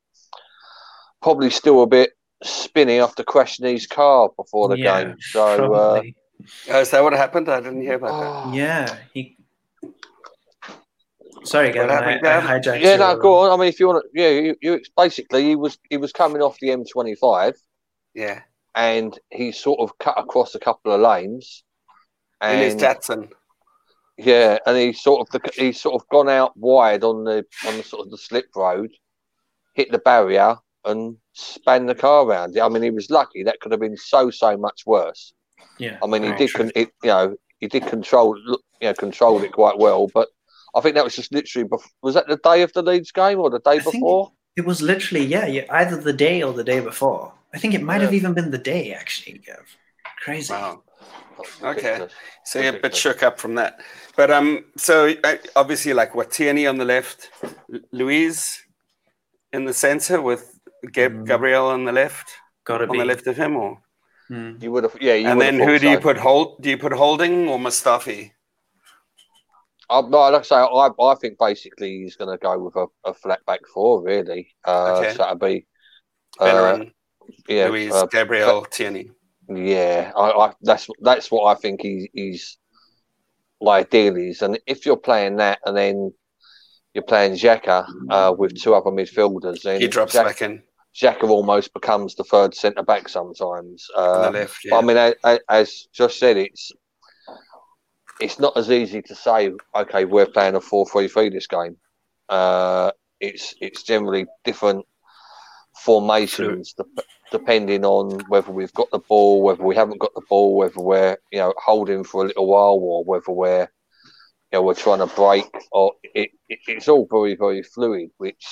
[SPEAKER 3] probably still a bit spinny after crashing his car before the yeah, game. So, uh,
[SPEAKER 1] oh, is that what happened? I didn't hear about
[SPEAKER 2] that. Yeah, he Sorry, Gavin, I, I hijacked.
[SPEAKER 3] Yeah, no, go on. I mean, if you want to, yeah, you, you basically he was he was coming off the M25.
[SPEAKER 1] Yeah,
[SPEAKER 3] and he sort of cut across a couple of lanes.
[SPEAKER 1] And in his Datsun.
[SPEAKER 3] Yeah, and he sort of the, he's sort of gone out wide on the on the sort of the slip road, hit the barrier, and span the car around. I mean, he was lucky. That could have been so so much worse.
[SPEAKER 2] Yeah.
[SPEAKER 3] I mean, he did. Con- it, you know, he did control. You know, controlled it quite well, but I think that was just literally. Before, was that the day of the Leeds game or the day I before?
[SPEAKER 2] It was literally yeah, yeah, either the day or the day before. I think it might yeah. have even been the day actually. Gav. Crazy.
[SPEAKER 1] Wow. Okay, so you're a bit shook up from that, but um, so uh, obviously like what Tierney on the left, Luiz in the centre with Gab- mm. Gabriel on the left,
[SPEAKER 2] got to
[SPEAKER 1] on be. the left of him, or
[SPEAKER 3] mm. you would have, yeah.
[SPEAKER 1] and then who do so. you put hold? Do you put Holding or Mustafi?
[SPEAKER 3] I, like I say, I, I think basically he's going to go with a, a flat back four, really. Uh, okay. So that'd be
[SPEAKER 1] uh, yeah, Luiz uh, Gabriel Tierney.
[SPEAKER 3] Yeah, I, I, that's that's what I think he, he's like is. And if you're playing that, and then you're playing Xhaka uh, with two other midfielders, then
[SPEAKER 1] he drops Xhaka, back in.
[SPEAKER 3] Xhaka almost becomes the third centre back sometimes. Uh, left, yeah. I mean, as, as Josh said, it's it's not as easy to say, okay, we're playing a 4 3 3 this game. Uh, it's it's generally different formations de- depending on whether we've got the ball, whether we haven't got the ball, whether we're you know holding for a little while, or whether we're you know we're trying to break. Or it, it, it's all very very fluid, which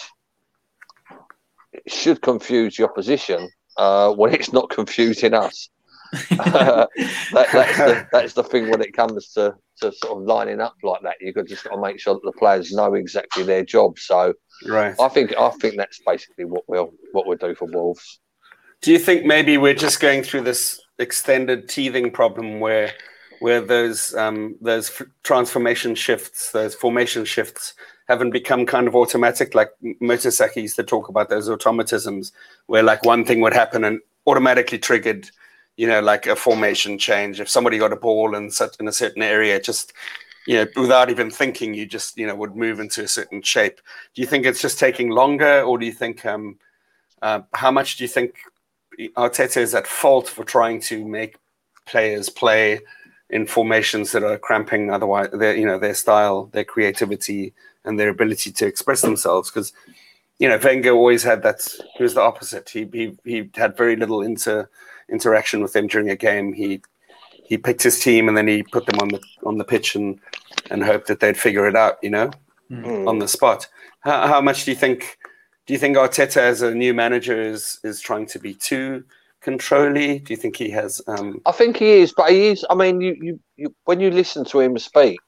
[SPEAKER 3] should confuse the opposition uh, when it's not confusing us. that, that's, the, that's the thing when it comes to, to sort of lining up like that. You've got just got to make sure that the players know exactly their job. So,
[SPEAKER 1] right,
[SPEAKER 3] I think I think that's basically what we'll what we'll do for Wolves.
[SPEAKER 1] Do you think maybe we're just going through this extended teething problem where where those um, those f- transformation shifts, those formation shifts, haven't become kind of automatic, like Mertesacker used to talk about those automatisms, where like one thing would happen and automatically triggered you know, like a formation change. If somebody got a ball in such in a certain area, just you know, without even thinking, you just you know would move into a certain shape. Do you think it's just taking longer, or do you think um, uh, how much do you think Arteta is at fault for trying to make players play in formations that are cramping otherwise their you know their style, their creativity, and their ability to express themselves? Because you know, Wenger always had that. He was the opposite. He he he had very little into interaction with them during a game. He he picked his team and then he put them on the on the pitch and and hoped that they'd figure it out, you know, mm. on the spot. How, how much do you think? Do you think Arteta, as a new manager, is is trying to be too controlly? Do you think he has? Um...
[SPEAKER 3] I think he is, but he is. I mean, you, you, you when you listen to him speak,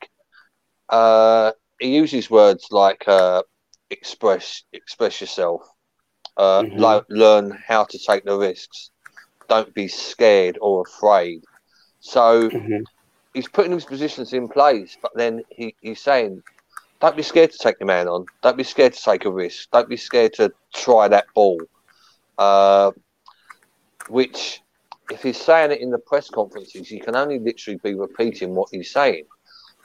[SPEAKER 3] uh, he uses words like uh, express express yourself, uh, mm-hmm. lo- learn how to take the risks don't be scared or afraid. So mm-hmm. he's putting his positions in place, but then he, he's saying, don't be scared to take the man on. Don't be scared to take a risk. Don't be scared to try that ball. Uh, which, if he's saying it in the press conferences, he can only literally be repeating what he's saying.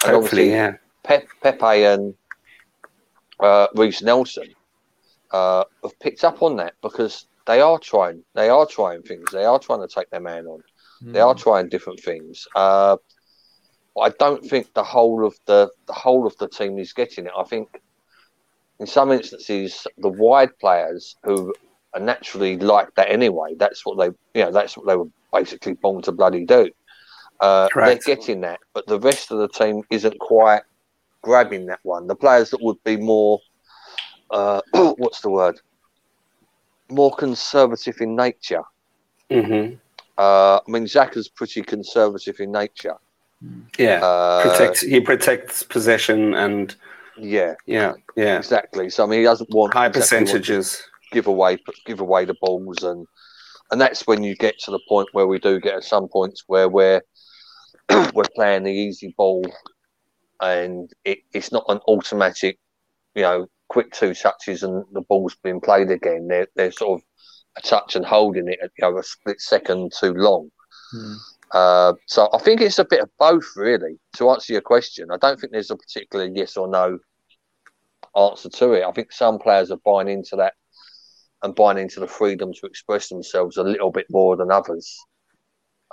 [SPEAKER 1] And Hopefully, yeah.
[SPEAKER 3] Pe- Pepe and uh, Nelson uh, have picked up on that because they are trying. They are trying things. They are trying to take their man on. Mm. They are hmm. trying different things. Uh, I don't think the whole of the the whole of the team is getting it. I think in some instances the wide players who are naturally like that anyway. That's what they you know that's what they were basically born to bloody do. Uh, they're getting that, but the rest of the team isn't quite grabbing that one. The players that would be more uh, what's the word? More conservative in nature.
[SPEAKER 1] Mm-hmm.
[SPEAKER 3] Uh, I mean, Xhaka is pretty conservative in nature.
[SPEAKER 1] Yeah, uh, protects, he protects possession and
[SPEAKER 3] yeah,
[SPEAKER 1] yeah, yeah,
[SPEAKER 3] exactly. So I mean, he doesn't want
[SPEAKER 1] high percentages
[SPEAKER 3] give away give away the balls and and that's when you get to the point where we do get at some points where we're we're playing the easy ball and it, it's not an automatic, you know, quick two touches and the ball's being played again. They're, they're sort of a touch and holding it, you know, a split second too long. Hmm. Uh, so I think it's a bit of both, really. To answer your question, I don't think there's a particular yes or no answer to it. I think some players are buying into that and buying into the freedom to express themselves a little bit more than others.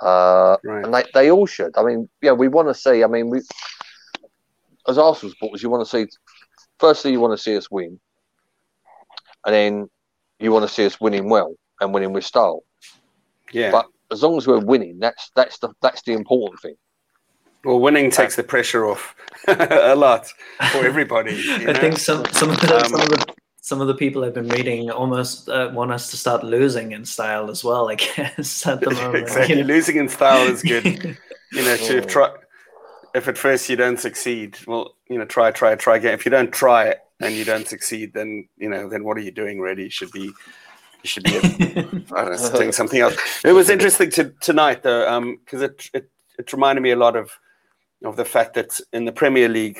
[SPEAKER 3] Uh, right. And they, they all should. I mean, yeah, we want to see. I mean, we as Arsenal supporters, you want to see firstly, you want to see us win, and then you want to see us winning well and winning with style.
[SPEAKER 1] Yeah.
[SPEAKER 3] But as long as we're winning, that's that's the that's the important thing.
[SPEAKER 1] Well, winning takes the pressure off a lot for everybody.
[SPEAKER 2] I know? think some some of, the, um, some of the some of the people I've been reading almost uh, want us to start losing in style as well. I guess at the moment,
[SPEAKER 1] exactly. You know? Losing in style is good. you know, to try if at first you don't succeed, well, you know, try, try, try again. If you don't try it and you don't succeed, then you know, then what are you doing? Really, you should be, you should be, I don't know, doing something else. It was interesting to, tonight though, um, because it, it it reminded me a lot of of the fact that in the Premier League,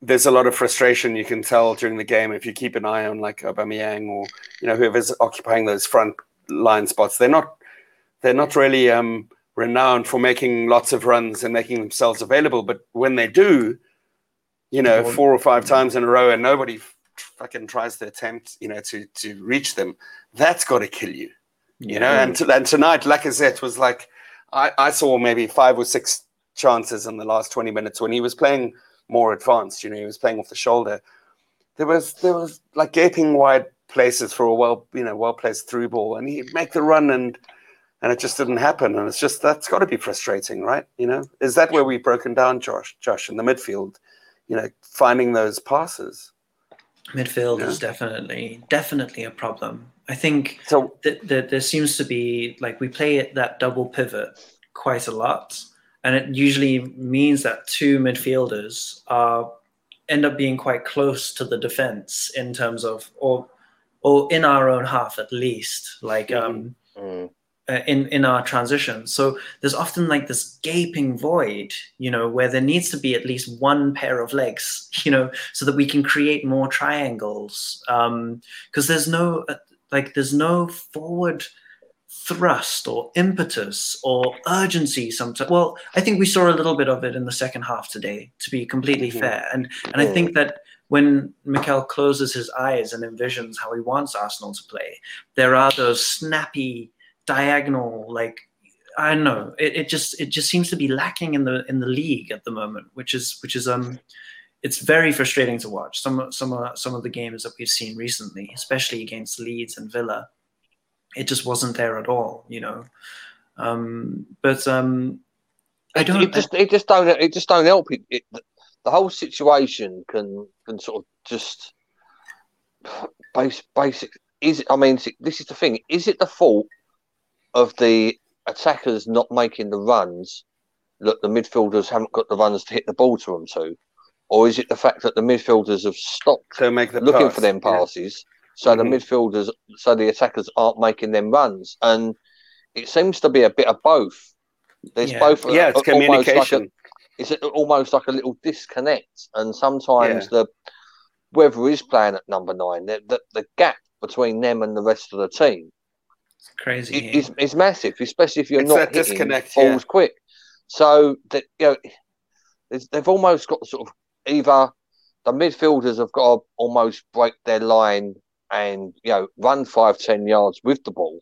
[SPEAKER 1] there's a lot of frustration you can tell during the game if you keep an eye on like Aubameyang or you know whoever's occupying those front line spots. They're not they're not really um, renowned for making lots of runs and making themselves available, but when they do, you know, four or five times in a row and nobody fucking tries to attempt, you know, to to reach them, that's got to kill you, you know. And, to, and tonight, Lacazette was like, I, I saw maybe five or six chances in the last twenty minutes when he was playing more advanced. You know, he was playing off the shoulder. There was there was like gaping wide places for a well you know well placed through ball, and he'd make the run and and it just didn't happen. And it's just that's got to be frustrating, right? You know, is that where we've broken down, Josh? Josh in the midfield, you know, finding those passes.
[SPEAKER 2] Midfield yeah. is definitely definitely a problem. I think so. That, that there seems to be like we play that double pivot quite a lot, and it usually means that two midfielders are end up being quite close to the defense in terms of or or in our own half at least like um mm. Uh, in in our transition. So there's often like this gaping void you know where there needs to be at least one pair of legs you know so that we can create more triangles um because there's no uh, like there's no forward thrust or impetus or urgency sometimes. Well i think we saw a little bit of it in the second half today to be completely mm-hmm. fair. And and i think that when Mikel closes his eyes and envisions how he wants Arsenal to play, there are those snappy diagonal like I don't know. It, it just it just seems to be lacking in the in the league at the moment, which is which is um it's very frustrating to watch. Some some of some of the games that we've seen recently, especially against Leeds and Villa, it just wasn't there at all, you know. Um, but um, I don't.
[SPEAKER 3] It just it just don't it just don't help. It, it, the whole situation can can sort of just basic basic. Is I mean, this is the thing. Is it the fault of the attackers not making the runs that the midfielders haven't got the runs to hit the ball to them to? Or is it the fact that the midfielders have stopped
[SPEAKER 1] make the
[SPEAKER 3] looking
[SPEAKER 1] pass.
[SPEAKER 3] for them passes? Yeah so mm-hmm. the midfielders, so the attackers aren't making them runs, and it seems to be a bit of both. There's
[SPEAKER 1] yeah.
[SPEAKER 3] both.
[SPEAKER 1] Yeah, it's communication.
[SPEAKER 3] Like a, it's almost like a little disconnect, and sometimes yeah. the whoever is playing at number nine, the, the, the gap between them and the rest of the team,
[SPEAKER 2] it's crazy.
[SPEAKER 3] It, is, is massive, especially if you're it's not hitting disconnect, balls yeah. quick. So that you know, they've almost got sort of either the midfielders have got to almost break their line and you know run five ten yards with the ball,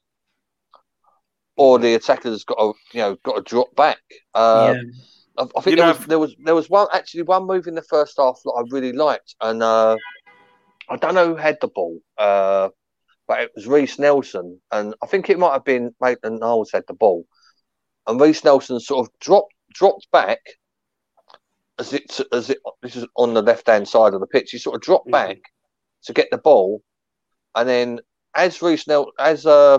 [SPEAKER 3] or the attacker's got to you know got to drop back. Uh, yeah. I, I, think there was, there was there was one actually one move in the first half that I really liked, and uh, I don't know who had the ball, uh, but it was Reiss Nelson, and I think it might have been Maitland Niles had the ball, and Reiss Nelson sort of dropped dropped back as it as it this is on the left hand side of the pitch. He sort of dropped mm-hmm. back to get the ball, and then as Reiss Nel- as uh,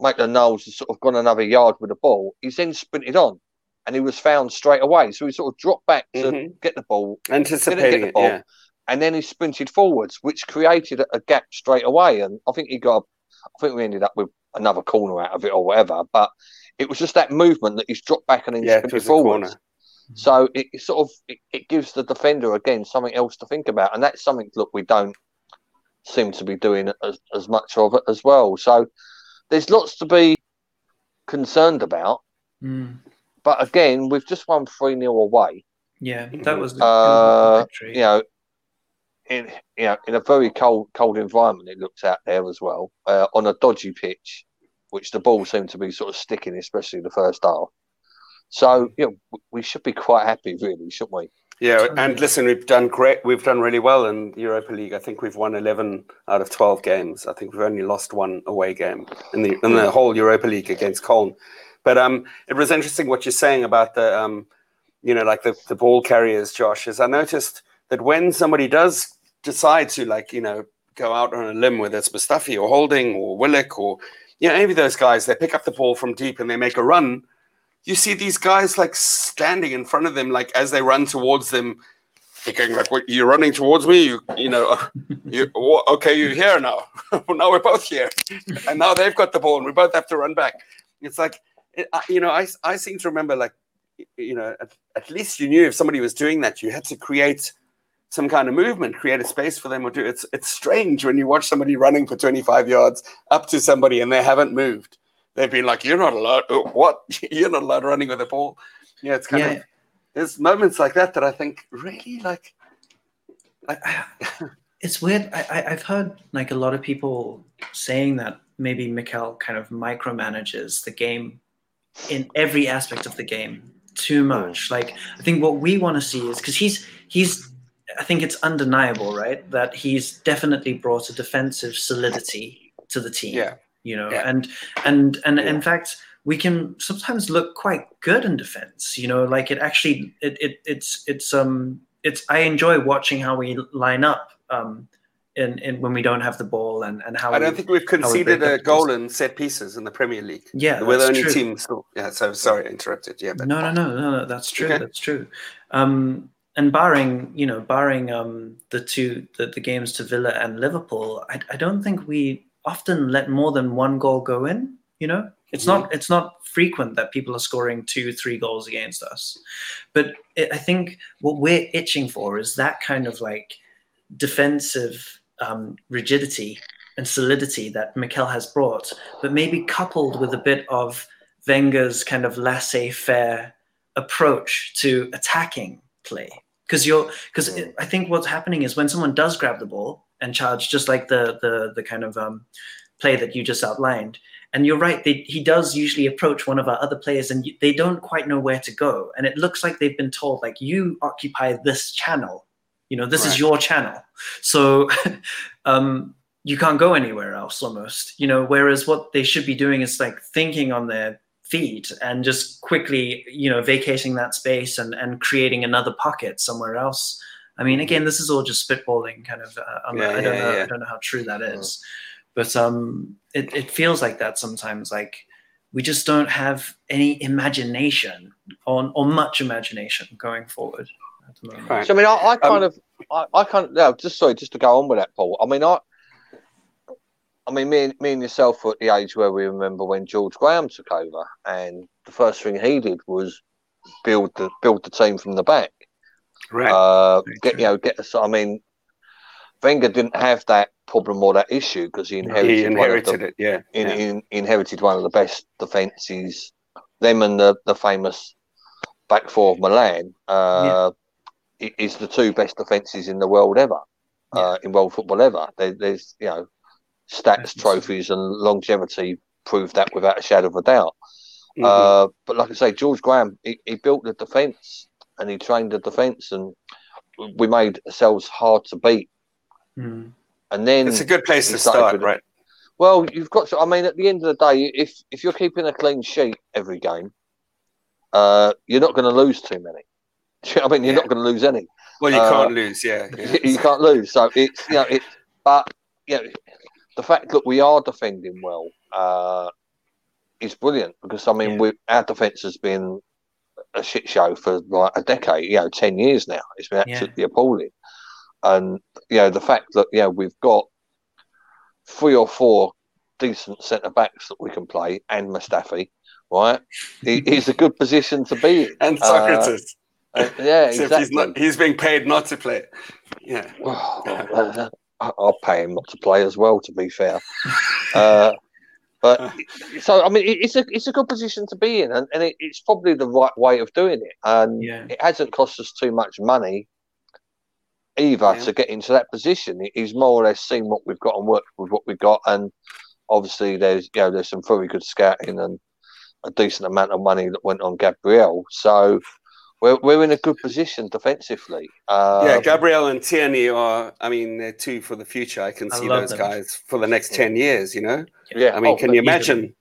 [SPEAKER 3] Maitland Niles has sort of gone another yard with the ball, he's then sprinted on, and he was found straight away. So he sort of dropped back to mm-hmm. get the ball,
[SPEAKER 1] anticipating get the ball, it, yeah.
[SPEAKER 3] And then he sprinted forwards, which created a, a gap straight away. And I think he got, I think we ended up with another corner out of it or whatever. But it was just that movement that he's dropped back and then yeah, sprinted forwards. So it, it sort of it, it, gives the defender again something else to think about, and that's something look we don't seem to be doing as, as much of it as well. So there's lots to be concerned about.
[SPEAKER 2] Mm.
[SPEAKER 3] But again, we've just won 3 0 away.
[SPEAKER 2] Yeah, that was the
[SPEAKER 3] uh, you know, in you know, in a very cold cold environment it looks out there as well. Uh, on a dodgy pitch, which the ball seemed to be sort of sticking, especially the first half. So, you know, we should be quite happy, really, shouldn't we?
[SPEAKER 1] Yeah, and listen, we've done great. We've done really well in the Europa League. I think we've won eleven out of twelve games. I think we've only lost one away game in the in the whole Europa League against Köln. But um, it was interesting what you're saying about the um, you know, like the the ball carriers, Josh. Is I noticed that when somebody does decide to like you know go out on a limb, whether it's Mustafi or Holding or Willock or you know any of those guys, they pick up the ball from deep and they make a run you see these guys like standing in front of them, like as they run towards them, thinking like, "What? You're running towards me? You, you know, you okay? You're here now. now we're both here, and now they've got the ball, and we both have to run back." It's like, it, you know, I I seem to remember like, you know, at, at least you knew if somebody was doing that, you had to create some kind of movement, create a space for them or do it's it's strange when you watch somebody running for 25 yards up to somebody and they haven't moved. They've been like, You're not allowed uh, what? You're not allowed running with the ball. Yeah, it's kind yeah. of there's moments like that that I think really like
[SPEAKER 2] it's weird. I, I, have heard like a lot of people saying that maybe Mikel kind of micromanages the game in every aspect of the game too much. Like I think what we want to see is because he's he's I think it's undeniable, right, that he's definitely brought a defensive solidity to the team.
[SPEAKER 1] Yeah.
[SPEAKER 2] You know,
[SPEAKER 1] yeah.
[SPEAKER 2] and and and yeah. in fact, we can sometimes look quite good in defense. You know, like it actually it, it it's it's um it's I enjoy watching how we line up um in, in when we don't have the ball and, and how
[SPEAKER 1] I don't we, think we've conceded a goal in set pieces in the Premier League.
[SPEAKER 2] Yeah,
[SPEAKER 1] we're the only true. team. Still, yeah, so sorry, interrupted. Yeah,
[SPEAKER 2] but no, no, no, no, no, that's true. Okay. That's true. Um, and barring you know, barring um, the two the, the games to Villa and Liverpool, I, I don't think we often let more than one goal go in. You know, it's mm-hmm. not it's not frequent that people are scoring two, three goals against us. But it, I think what we're itching for is that kind of like defensive um, rigidity and solidity that Mikel has brought, but maybe coupled with a bit of Wenger's kind of laissez-faire approach to attacking play. Because you're because I think what's happening is when someone does grab the ball and charge, just like the the the kind of um, play that you just outlined, and you're right, they, he does usually approach one of our other players, and they don't quite know where to go, and it looks like they've been told like you occupy this channel, you know, this right. is your channel. So um, you can't go anywhere else almost, you know, whereas what they should be doing is like thinking on their feet and just quickly, you know, vacating that space and, and creating another pocket somewhere else. I mean, again, this is all just spitballing kind of, uh, yeah, I don't yeah, know, yeah. I don't know how true that is, but um, it, it feels like that sometimes, like, we just don't have any imagination on or much imagination going forward.
[SPEAKER 3] Right. So I mean, I, I um, kind um, of, I, I kind of, no, just sorry, just to go on with that, Paul. I mean, I, I mean, me, me and yourself were at the age where we remember when George Graham took over, and the first thing he did was build the build the team from the back.
[SPEAKER 1] Right.
[SPEAKER 3] Uh, get you know, get us. I mean, Wenger didn't have that problem or that issue because he inherited,
[SPEAKER 1] he inherited
[SPEAKER 3] the,
[SPEAKER 1] it. Yeah.
[SPEAKER 3] In,
[SPEAKER 1] yeah.
[SPEAKER 3] In, inherited one of the best defenses. Them and the, the famous back four of Milan. Uh, is the two best defences in the world ever, yeah. uh, in world football ever. There, there's, you know, stats, trophies, and longevity prove that without a shadow of a doubt. Mm-hmm. Uh, but like I say, George Graham, he, he built the defence and he trained the defence, and we made ourselves hard to beat.
[SPEAKER 2] Mm.
[SPEAKER 3] And then
[SPEAKER 1] it's a good place to start, with, right?
[SPEAKER 3] Well, you've got to. I mean, at the end of the day, if if you're keeping a clean sheet every game, uh, you're not going to lose too many. I mean, you're yeah. not going to lose any.
[SPEAKER 1] Well, you uh, can't lose, yeah. yeah.
[SPEAKER 3] You can't lose. So it's you know it, but you know, the fact that we are defending well uh, is brilliant because I mean, yeah. we, our defence has been a shit show for like a decade, you know, ten years now. It's been absolutely yeah. appalling, and you know the fact that you know we've got three or four decent centre backs that we can play and Mustafi, right? He's a good position to be in.
[SPEAKER 1] And Sokratis.
[SPEAKER 3] Uh, yeah, exactly.
[SPEAKER 1] He's, not, he's being paid not to play. Yeah.
[SPEAKER 3] Well, I'll pay him not to play as well. To be fair, uh, but so I mean, it's a it's a good position to be in, and, and it, it's probably the right way of doing it. And
[SPEAKER 2] yeah.
[SPEAKER 3] it hasn't cost us too much money either yeah. to get into that position. He's more or less seen what we've got and worked with what we've got, and obviously there's you know there's some very good scouting and a decent amount of money that went on Gabriel. So we're, we're in a good position defensively. Uh,
[SPEAKER 1] yeah, Gabriel and Tierney are, I mean, they're two for the future. I can I see those them. guys for the next 10 years, you know?
[SPEAKER 3] Yeah.
[SPEAKER 1] I mean, oh, can you imagine?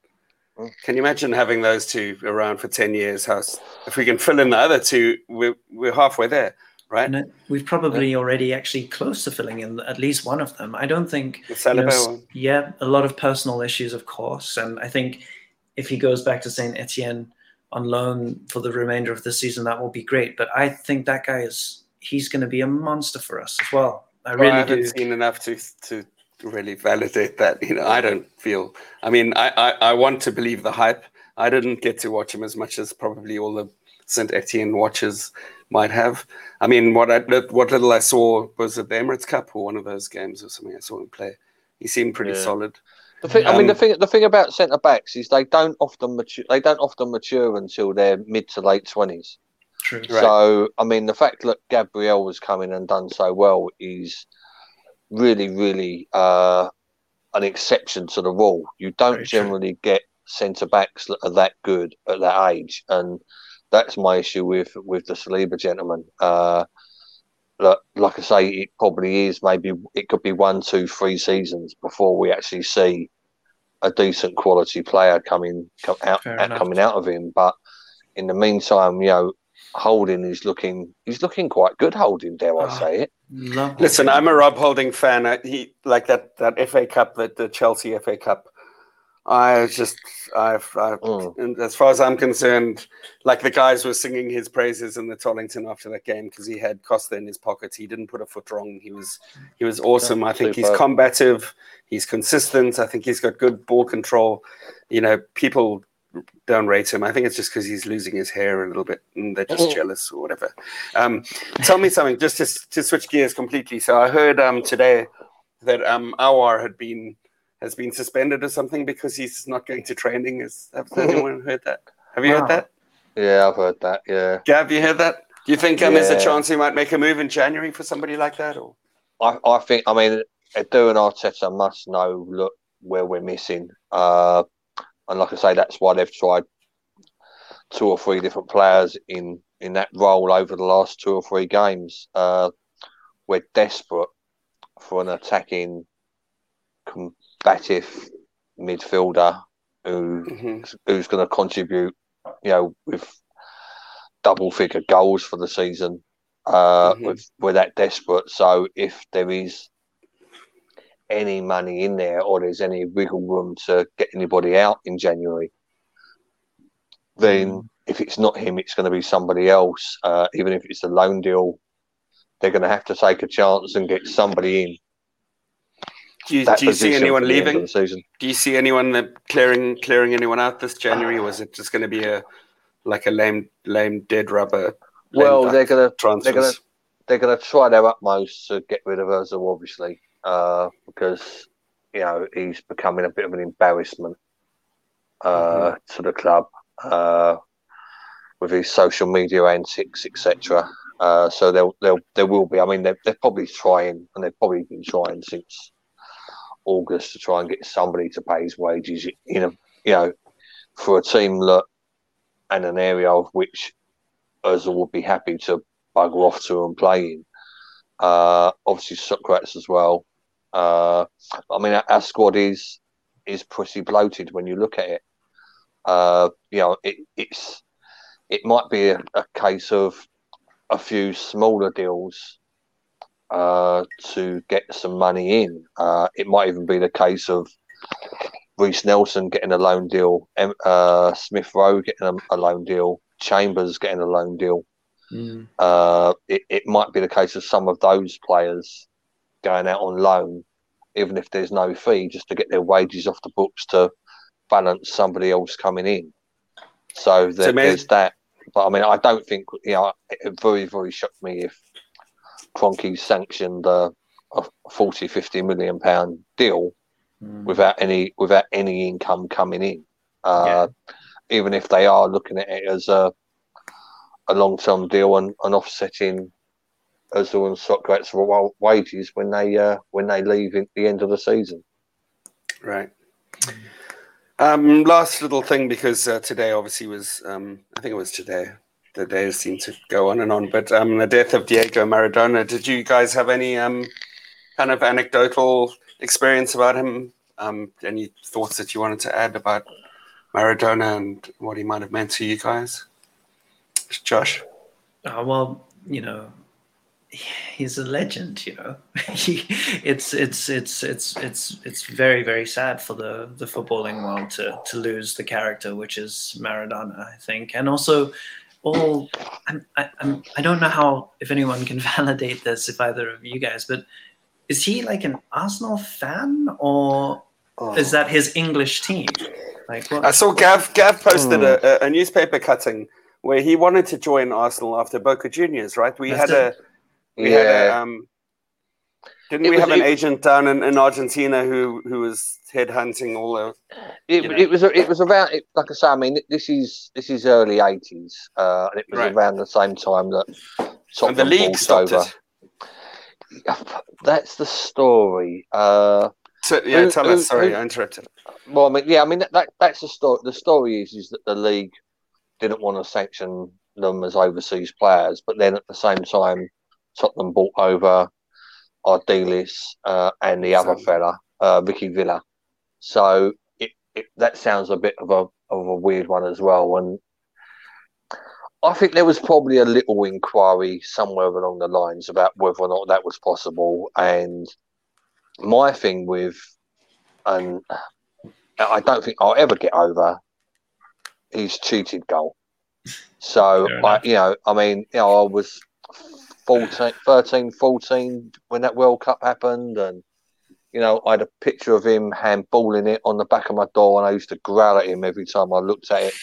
[SPEAKER 1] Mm. Can you imagine having those two around for 10 years? How, if we can fill in the other two, we're, we're halfway there, right?
[SPEAKER 2] And we've probably yeah. already actually close to filling in at least one of them. I don't think. You know, yeah, a lot of personal issues, of course. And I think if he goes back to Saint Etienne, on loan for the remainder of the season, that will be great. But I think that guy is he's going to be a monster for us as well. I well, really I
[SPEAKER 1] haven't
[SPEAKER 2] do.
[SPEAKER 1] seen enough to to really validate that. You know, I don't feel. I mean, I, I, I want to believe the hype. I didn't get to watch him as much as probably all the Saint Etienne watchers might have. I mean, what I, what little I saw was at the Emirates Cup or one of those games or something. I saw him play. He seemed pretty yeah. solid.
[SPEAKER 3] The thing, um, I mean, the um, thing, the thing about centre backs is they don't often mature. They don't often mature until they're mid to late twenties.
[SPEAKER 2] True.
[SPEAKER 3] Right. So, I mean, the fact that Gabriel was coming and done so well is really, really uh, an exception to the rule. You don't Very generally true. get centre backs that are that good at that age, and that's my issue with with the Saliba gentleman. Uh, like, like I say, it probably is. Maybe it could be one, two, three seasons before we actually see a decent quality player coming come out coming out of him. But in the meantime, you know, Holding is looking he's looking quite good. Holding, dare I oh, say it?
[SPEAKER 1] Listen, I'm a Rob Holding fan. He like that that FA Cup, that the Chelsea FA Cup. I just, I've, I've mm. as far as I'm concerned, like the guys were singing his praises in the Tollington after that game because he had Costa in his pockets. He didn't put a foot wrong. He was, he was awesome. Yeah, I think super. he's combative. He's consistent. I think he's got good ball control. You know, people don't rate him. I think it's just because he's losing his hair a little bit and they're just mm. jealous or whatever. Um, tell me something, just to, to switch gears completely. So I heard um, today that um, Aouar had been has been suspended or something because he's not going to training. Has, has anyone heard that? Have you wow. heard that?
[SPEAKER 3] Yeah, I've heard that. Yeah.
[SPEAKER 1] Gav, you heard that? Do you think um, yeah. there's a chance he might make a move in January for somebody like that? Or
[SPEAKER 3] I, I think, I mean, Edu and Arteta must know look where we're missing. Uh, and like I say, that's why they've tried two or three different players in in that role over the last two or three games. Uh, we're desperate for an attacking, combative midfielder who mm-hmm. who's going to contribute, you know, with double figure goals for the season. Uh, mm-hmm. with, we're that desperate. So if there is any money in there or there's any wiggle room to get anybody out in January, then mm. if it's not him, it's going to be somebody else. Uh, even if it's a loan deal, they're going to have to take a chance and get somebody in.
[SPEAKER 1] Do you, do you see anyone leaving? Do you see anyone clearing clearing anyone out this January? was it just going to be a like a lame lame dead rubber?
[SPEAKER 3] Well, they're going to they're going to they're going to try their utmost to get rid of Ozil, obviously uh, because you know he's becoming a bit of an embarrassment uh, mm-hmm. to the club uh, with his social media antics, etc. Uh, so there, there, there will be. I mean, they're, they're probably trying, and they've probably been trying since August to try and get somebody to pay his wages. in a you know, for a team that and an area of which Ozil would be happy to bugger off to and play in. Uh, obviously, Sokratis as well. Uh, I mean, our squad is is pretty bloated when you look at it. Uh, you know, it, it's it might be a, a, case of a few smaller deals uh, to get some money in. Uh, it might even be the case of Reiss Nelson getting a loan deal, uh, Smith Rowe getting a, a, loan deal, Chambers getting a loan deal. Mm. Uh, it, it might be the case of some of those players going out on loan, even if there's no fee, just to get their wages off the books to balance somebody else coming in. So, there, so there's that. But I mean, I don't think you know. It very, very shocked me if Kroenke sanctioned a, a 40, 50 million pound deal mm. without any without any income coming in. Uh, yeah. Even if they are looking at it as a a long term deal and, and offsetting Ozil and Sokratis wages when they uh, when they leave at the end of the season.
[SPEAKER 1] Right. Um, last little thing because uh, today obviously was um, I think it was today. The days seem to go on and on, but um, the death of Diego Maradona. Did you guys have any um, kind of anecdotal experience about him? Um, any thoughts that you wanted to add about Maradona and what he might have meant to you guys? Josh?
[SPEAKER 2] Uh, well, you know, he's a legend you know it's it's it's it's it's it's very very sad for the the footballing world to to lose the character which is Maradona I think and also all I'm, I, I'm I don't know how if anyone can validate this if either of you guys but is he like an Arsenal fan or oh. is that his English team like
[SPEAKER 1] what? I saw Gav Gav posted oh. a, a newspaper cutting where he wanted to join Arsenal after Boca Juniors, right? We
[SPEAKER 2] That's
[SPEAKER 1] had
[SPEAKER 2] it.
[SPEAKER 1] a we
[SPEAKER 3] yeah.
[SPEAKER 1] had a um, didn't
[SPEAKER 3] It
[SPEAKER 1] we
[SPEAKER 3] was-
[SPEAKER 1] have an
[SPEAKER 3] it-
[SPEAKER 1] agent down in, in Argentina who who was headhunting all the
[SPEAKER 3] It,
[SPEAKER 1] know.
[SPEAKER 3] it was it was around it, like I say. I mean, this is this is early eighties, uh, and it was
[SPEAKER 1] Right.
[SPEAKER 3] around the same time that
[SPEAKER 1] and the league stopped
[SPEAKER 3] over.
[SPEAKER 1] it.
[SPEAKER 3] That's the story. Uh,
[SPEAKER 1] So, yeah,
[SPEAKER 3] Who-
[SPEAKER 1] tell
[SPEAKER 3] who-
[SPEAKER 1] us. Sorry,
[SPEAKER 3] who-
[SPEAKER 1] I interrupted.
[SPEAKER 3] well, I mean, yeah, I mean that, that that's the story. The story is is that the league didn't want to sanction them as overseas players, but then at the same time, Tottenham bought over Ardiles uh, and the other
[SPEAKER 1] So-
[SPEAKER 3] fella, uh, Ricky Villa. So it, it that sounds a bit of a of a weird one as well. And I think there was probably a little inquiry somewhere along the lines about whether or not that was possible. And my thing with, and I don't think I'll ever get over his cheated goal. So I, you know, I mean, you know, I was 14, 13, 14 when that World Cup happened, and you know, I had a picture of him handballing it on the back of my door, and I used to growl at him every time I looked at it,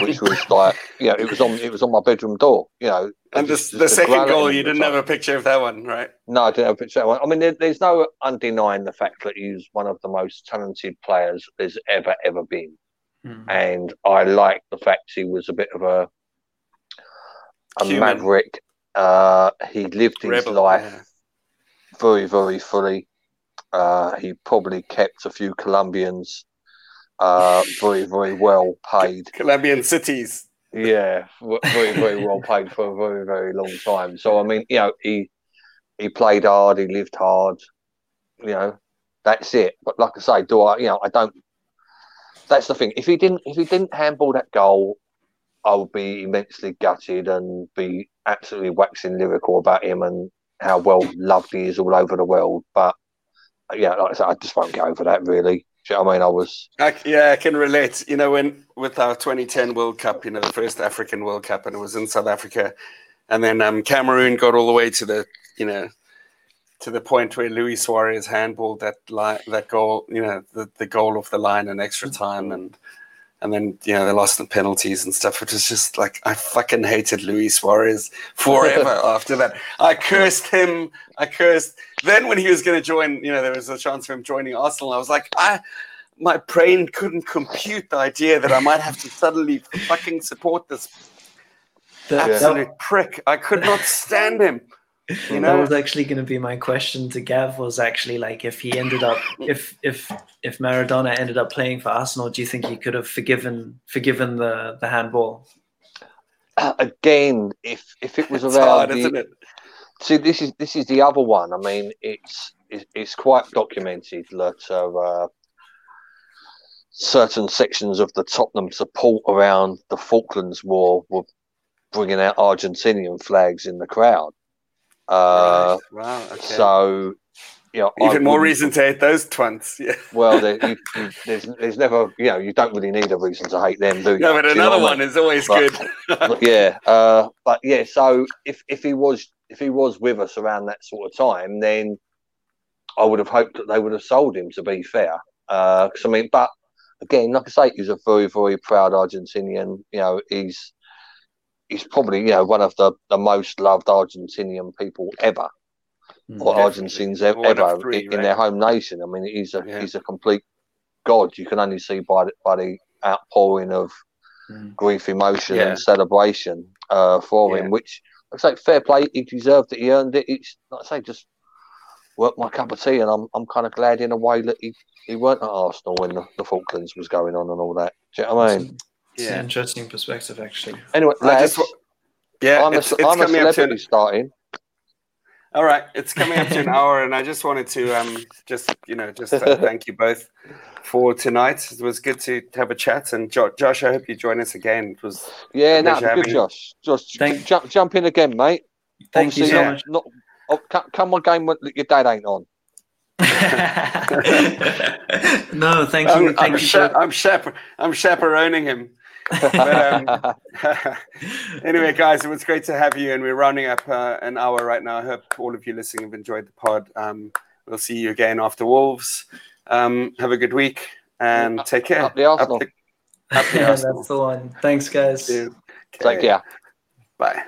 [SPEAKER 3] which was like, you know, it was on it was on my bedroom door, you know.
[SPEAKER 1] And the,
[SPEAKER 3] just-
[SPEAKER 1] the
[SPEAKER 3] just to
[SPEAKER 1] second goal, you didn't have a picture of that one, right?
[SPEAKER 3] No, I didn't have a picture of that one. I mean, there, there's no undenying the fact that he's one of the most talented players there's ever ever been
[SPEAKER 2] Hmm.
[SPEAKER 3] and I like the fact he was a bit of a a
[SPEAKER 1] Human.
[SPEAKER 3] maverick. Uh, he lived his
[SPEAKER 1] Rebel,
[SPEAKER 3] life
[SPEAKER 1] yeah.
[SPEAKER 3] very, very fully. Uh, he probably kept a few Colombians uh, very, very well paid.
[SPEAKER 1] Colombian cities.
[SPEAKER 3] Yeah, very, very well paid for a very, very long time. So I mean, you know, he he played hard, he lived hard. You know, that's it. But like I say, do I? You know, I don't. That's the thing. If he didn't, if he didn't handball that goal, I would be immensely gutted and be absolutely waxing lyrical about him and how well loved he is all over the world. But yeah, like I said, I just won't get over that. Really, you know I mean? I was
[SPEAKER 1] I, yeah, I can relate. You know, when with our 2010 World Cup, you know, the first African World Cup, and it was in South Africa, and then um, Cameroon got all the way to the, you know, to the point where Luis Suarez handballed that line, that goal, you know, the, the goal off the line in extra time, and and then you know they lost the penalties and stuff. which was just like I fucking hated Luis Suarez forever after that. I cursed him. I cursed. Then when he was going to join, you know, there was a chance of him joining Arsenal. I was like, I my brain couldn't compute the idea that I might have to suddenly fucking support this
[SPEAKER 2] That,
[SPEAKER 1] absolute prick. I could not stand him.
[SPEAKER 2] That,
[SPEAKER 1] You
[SPEAKER 2] that was actually going to be my question to Gav. Was actually like if he ended up if if if Maradona ended up playing for Arsenal, do you think he could have forgiven forgiven the the handball?
[SPEAKER 3] uh, again, if if it was
[SPEAKER 1] it's
[SPEAKER 3] around
[SPEAKER 1] hard,
[SPEAKER 3] the,
[SPEAKER 1] isn't it?
[SPEAKER 3] See, this is this is the other one. I mean, it's it's, it's quite documented that uh, certain sections of the Tottenham support around the Falklands War were bringing out Argentinian flags in the crowd. Uh,
[SPEAKER 1] Right. Wow. Okay.
[SPEAKER 3] So, you know, I
[SPEAKER 1] Even more reason to hate those twunts. Yeah.
[SPEAKER 3] Well, there, you, you, there's there's never you know you don't really need a reason to hate them, do you?
[SPEAKER 1] No, but
[SPEAKER 3] Do you know
[SPEAKER 1] another
[SPEAKER 3] I mean?
[SPEAKER 1] one is always
[SPEAKER 3] But-
[SPEAKER 1] good.
[SPEAKER 3] But yeah, uh, but yeah. So if if he was if he was with us around that sort of time, then I would have hoped that they would have sold him. To be fair, because I mean, but again, like I say, he's a very very proud Argentinian. You know, he's he's probably you know one of the, the most loved Argentinian people ever,
[SPEAKER 2] Hmm.
[SPEAKER 3] or. Argentines ev- ever
[SPEAKER 1] three,
[SPEAKER 3] in, in
[SPEAKER 1] right?
[SPEAKER 3] their home nation. I mean, he's a
[SPEAKER 1] Yeah.
[SPEAKER 3] he's a complete god. You can only see by the, by the outpouring of
[SPEAKER 2] Hmm.
[SPEAKER 3] grief, emotion,
[SPEAKER 1] Yeah.
[SPEAKER 3] and celebration uh, for
[SPEAKER 1] Yeah.
[SPEAKER 3] him. Which I say, fair play. He deserved it. He earned it. It's like I say, just worked my cup of tea, and I'm I'm kind of glad in a way that he, he weren't at Arsenal when the, the Falklands was going on and all that. Do you know what I mean?
[SPEAKER 2] It's an
[SPEAKER 1] Yeah.
[SPEAKER 2] interesting perspective, actually.
[SPEAKER 3] Anyway,
[SPEAKER 1] I
[SPEAKER 3] lads,
[SPEAKER 1] just Yeah.
[SPEAKER 3] I'm a,
[SPEAKER 1] it's, it's
[SPEAKER 3] I'm a
[SPEAKER 1] coming up to an,
[SPEAKER 3] starting.
[SPEAKER 1] all right. It's coming up to an hour, and I just wanted to um just you know just uh, thank you both for tonight. It was good to have a chat, and jo- Josh, I hope you join us again. It was
[SPEAKER 3] Yeah, no, good,
[SPEAKER 1] having.
[SPEAKER 3] Josh. Josh,
[SPEAKER 2] Thank-
[SPEAKER 3] jump jump in again, mate.
[SPEAKER 2] Thank you so
[SPEAKER 1] yeah.
[SPEAKER 2] much.
[SPEAKER 3] Not, oh, come on, game when your dad ain't on.
[SPEAKER 2] no, thank you.
[SPEAKER 1] I'm,
[SPEAKER 2] thank
[SPEAKER 1] I'm,
[SPEAKER 2] you.
[SPEAKER 1] cha- I'm, chap- I'm chaperoning him. But, um, anyway, guys, it was great to have you, and we're rounding up uh, an hour right now. I hope all of you listening have enjoyed the pod. Um, we'll see you again after Wolves. Um, have a good week and take care.
[SPEAKER 3] Up the Arsenal.
[SPEAKER 1] Up the, up the
[SPEAKER 2] Yeah,
[SPEAKER 1] Arsenal.
[SPEAKER 2] that's the one. Thanks, guys.
[SPEAKER 1] Cheers.
[SPEAKER 3] Take care.
[SPEAKER 1] Bye.